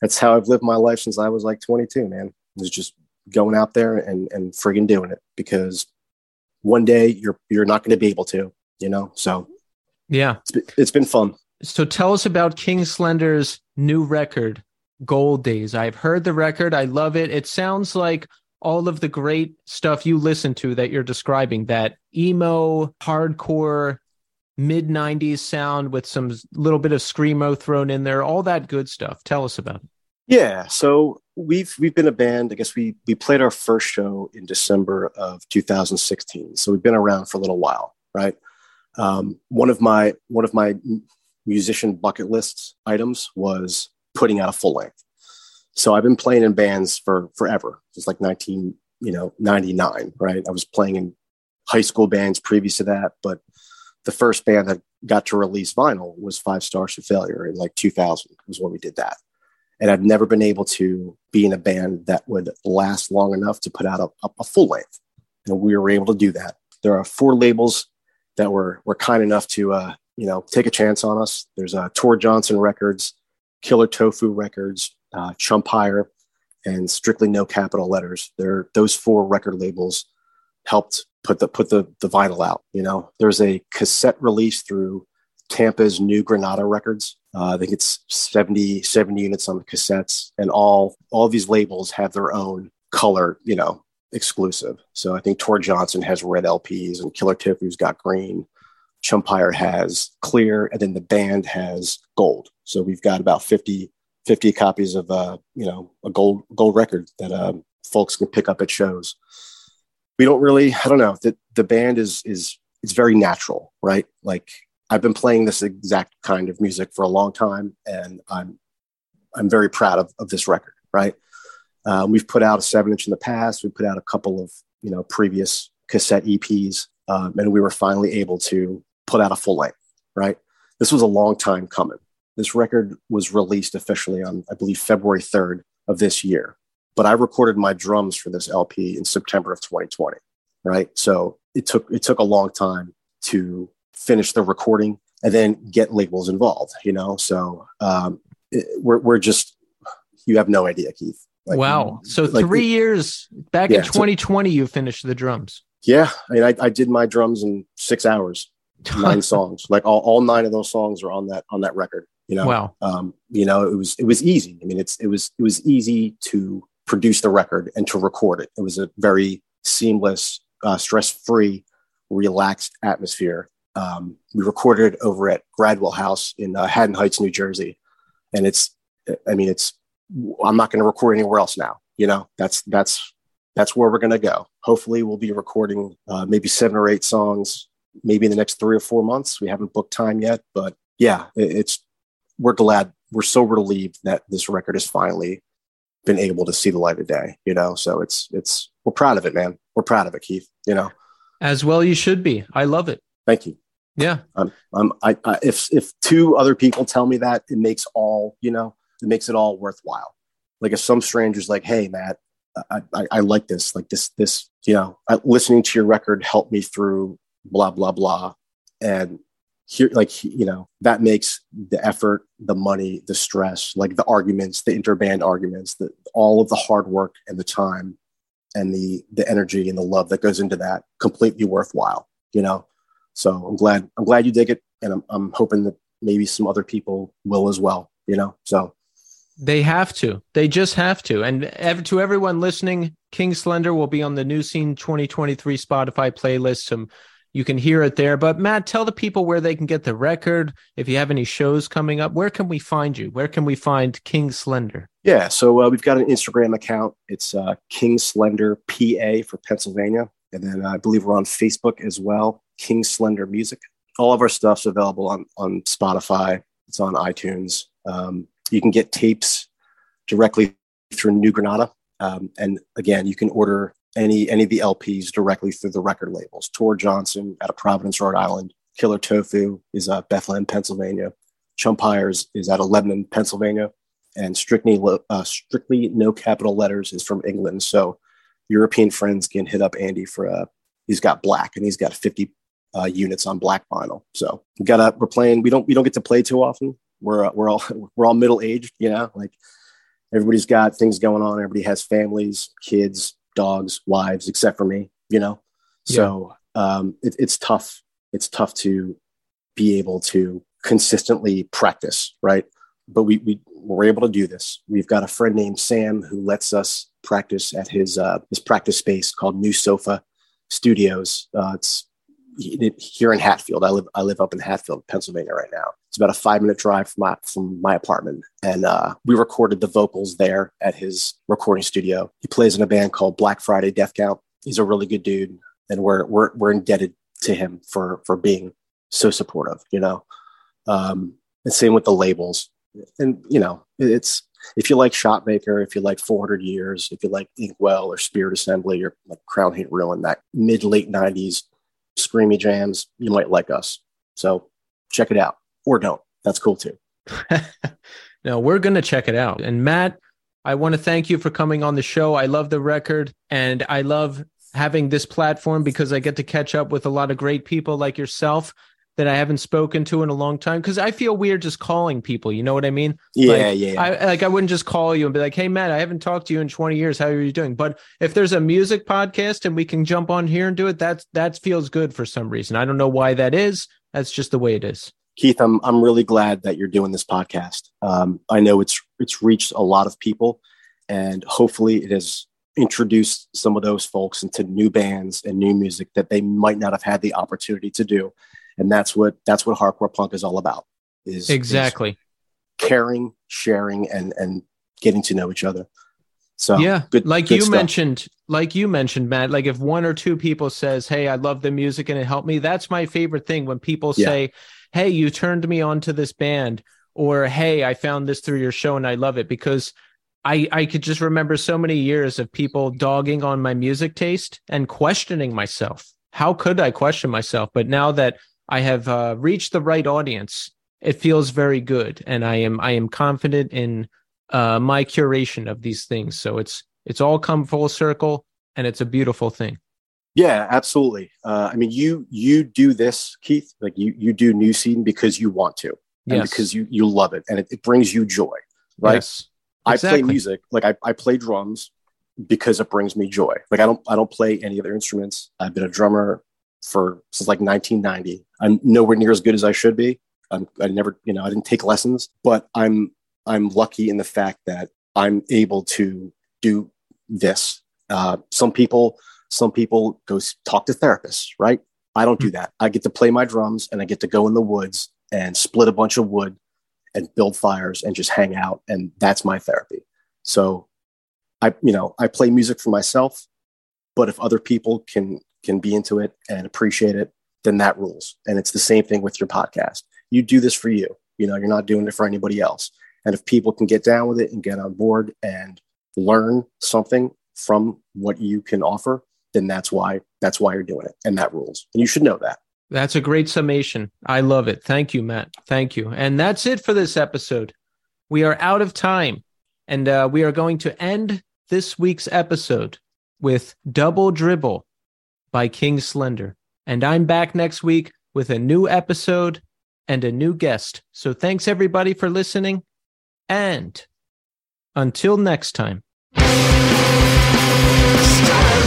that's how I've lived my life since I was like 22. Man, is just going out there and and friggin' doing it because one day you're you're not going to be able to, you know. So Yeah. it's been, it's been fun. So tell us about King Slender's new record, Gold Days. I've heard the record. I love it. It sounds like all of the great stuff you listen to that you're describing that emo, hardcore, mid 90s sound with some little bit of screamo thrown in there, all that good stuff. Tell us about it. Yeah, so we've we've been a band. I guess we we played our first show in December of 2016. So we've been around for a little while, right? Um, one of my one of my musician bucket list items was putting out a full length. So I've been playing in bands for forever. It's like 19, you know, 99, right? I was playing in high school bands previous to that, but the first band that got to release vinyl was Five Stars to Failure in like 2000 was when we did that and I've never been able to be in a band that would last long enough to put out a, a full length. And we were able to do that. There are four labels that were were kind enough to uh, you know take a chance on us. There's uh, Tor Johnson Records, Killer Tofu Records, uh, Chumpire, and Strictly No Capital Letters. There, those four record labels helped put the put the the vinyl out. You know, there's a cassette release through Tampa's New Granada Records. Uh, I think it's 70, 70 units on the cassettes, and all all these labels have their own color, you know, exclusive. So I think Tor Johnson has red LPs, and Killer Tofu's got green. Chumpire has clear, and then the band has gold. So we've got about 50, 50 copies of uh, you know a gold gold record that um, folks can pick up at shows. We don't really, I don't know. that the band is is it's very natural, right? Like I've been playing this exact kind of music for a long time, and I'm I'm very proud of, of this record. Right? Uh, we've put out a seven inch in the past. We put out a couple of you know previous cassette EPs, um, and we were finally able to put out a full length. Right? This was a long time coming. This record was released officially on I believe February third of this year, but I recorded my drums for this LP in September of 2020. Right? So it took it took a long time to finish the recording and then get labels involved you know so um, it, we're, we're just you have no idea keith Like, wow. So like- three years back Yeah, in so- 2020, you finished the drums. yeah i mean I, I did my drums in six hours nine songs like all, all nine of those songs are on that on that record you know Wow. um, you know it was it was easy i mean it's it was it was easy to produce the record and to record it it was a very seamless uh, stress-free relaxed atmosphere Um, we recorded over at Gradwell House in uh, Haddon Heights, New Jersey, and it's I mean it's I'm not going to record anywhere else now. You know that's that's that's where we're going to go. Hopefully, we'll be recording uh, maybe seven or eight songs, maybe in the next three or four months. We haven't booked time yet, but yeah, it's we're glad we're so relieved that this record has finally been able to see the light of day. You know, so it's it's we're proud of it, man. We're proud of it, Keith. You know, as well you should be. I love it. Thank you. Yeah. Um, um, I, I, if if two other people tell me that, it makes all you know, it makes it all worthwhile. Like if some stranger's like, "Hey, Matt, I, I, I like this. Like this, this, you know, I, listening to your record helped me through blah blah blah," and here like you know that makes the effort the money the stress like the arguments the interband arguments the all of the hard work and the time and the the energy and the love that goes into that completely worthwhile you know? So i'm glad i'm glad you dig it and i'm, I'm hoping that maybe some other people will as well you know? So they have to. They just have to. And ever, to everyone listening king slender will be on the new scene 2023 spotify playlist. Some you can hear it there. But Matt, tell the people where they can get the record. If you have any shows coming up, where can we find you? Where can we find King Slender? Yeah, so uh, we've got an Instagram account. It's uh, King Slender PA for Pennsylvania, and then uh, I believe we're on Facebook as well. King Slender Music. All of our stuff's available on on Spotify. It's on iTunes. Um, you can get tapes directly through New Granada, um, and again, you can order any any of the LPs directly through the record labels. Tor Johnson out of Providence, Rhode Island. Killer Tofu is uh, Bethlehem, Pennsylvania. Chumpires is out of Lebanon, Pennsylvania, and strictly uh, strictly no capital letters is from England. So European friends can hit up Andy for uh, he's got black and he's got 50 uh, units on black vinyl. So we got to we're playing. We don't we don't get to play too often. We're uh, we're all we're all middle aged, you know, like everybody's got things going on. Everybody has families, kids, dogs, wives, except for me, you know? So um, it, it's tough. It's tough to be able to consistently practice, right? But we, we were able to do this. We've got a friend named Sam who lets us practice at his uh, his practice space called New Sofa Studios. Uh, it's here in Hatfield. I live I live up in Hatfield, Pennsylvania right now. It's about a five minute drive from my from my apartment, and uh, we recorded the vocals there at his recording studio. He plays in a band called Black Friday Death Count. He's a really good dude, and we're we're we're indebted to him for for being so supportive. You know, um, and same with the labels. And you know, it's if you like Shotmaker, if you like 400 Years, if you like Inkwell or Spirit Assembly or like Crown Hate Ruin, that mid late 90s screamy jams, you might like us. So check it out or don't. That's cool too. no, we're going to check it out. And Matt, I want to thank you for coming on the show. I love the record and I love having this platform because I get to catch up with a lot of great people like yourself that I haven't spoken to in a long time because I feel weird just calling people. You know what I mean? Yeah, like, yeah. I, like I wouldn't just call you and be like, "Hey, Matt, I haven't talked to you in 20 years. How are you doing?" But if there's a music podcast and we can jump on here and do it, that's that feels good for some reason. I don't know why that is. That's just the way it is. Keith, I'm I'm really glad that you're doing this podcast. Um, I know it's it's reached a lot of people, and hopefully it has introduced some of those folks into new bands and new music that they might not have had the opportunity to do and that's what that's what hardcore punk is all about is exactly is caring sharing and and getting to know each other so yeah good like good you stuff. mentioned like you mentioned matt like if one or two people says hey i love the music and it helped me that's my favorite thing when people yeah. say hey you turned me on to this band or hey i found this through your show and i love it because I, I could just remember so many years of people dogging on my music taste and questioning myself. How could I question myself? But now that I have uh, reached the right audience. It feels very good, and I am I am confident in uh, my curation of these things. So it's it's all come full circle, and it's a beautiful thing. Yeah, absolutely. Uh, I mean, you you do this, Keith. Like you you do new scene because you want to, and yes. because you you love it, and it, it brings you joy, right? Yes, exactly. I play music, like I, I play drums because it brings me joy. Like I don't I don't play any other instruments. I've been a drummer for since like 1990. I'm nowhere near as good as I should be. I'm, I never, you know, I didn't take lessons, but I'm I'm lucky in the fact that I'm able to do this. Uh, some people, some people go talk to therapists, right? I don't do hmm. that. I get to play my drums and I get to go in the woods and split a bunch of wood and build fires and just hang out. And that's my therapy. So I, you know, I play music for myself, but if other people can can be into it and appreciate it, then that rules. And it's the same thing with your podcast. You do this for you. You know, you're not doing it for anybody else. And if people can get down with it and get on board and learn something from what you can offer, then that's why that's why you're doing it. And that rules. And you should know that. That's a great summation. I love it. Thank you, Matt. Thank you. And that's it for this episode. We are out of time. And uh, we are going to end this week's episode with Double Dribble by King Slender. And I'm back next week with a new episode and a new guest. So thanks everybody for listening. And until next time. Start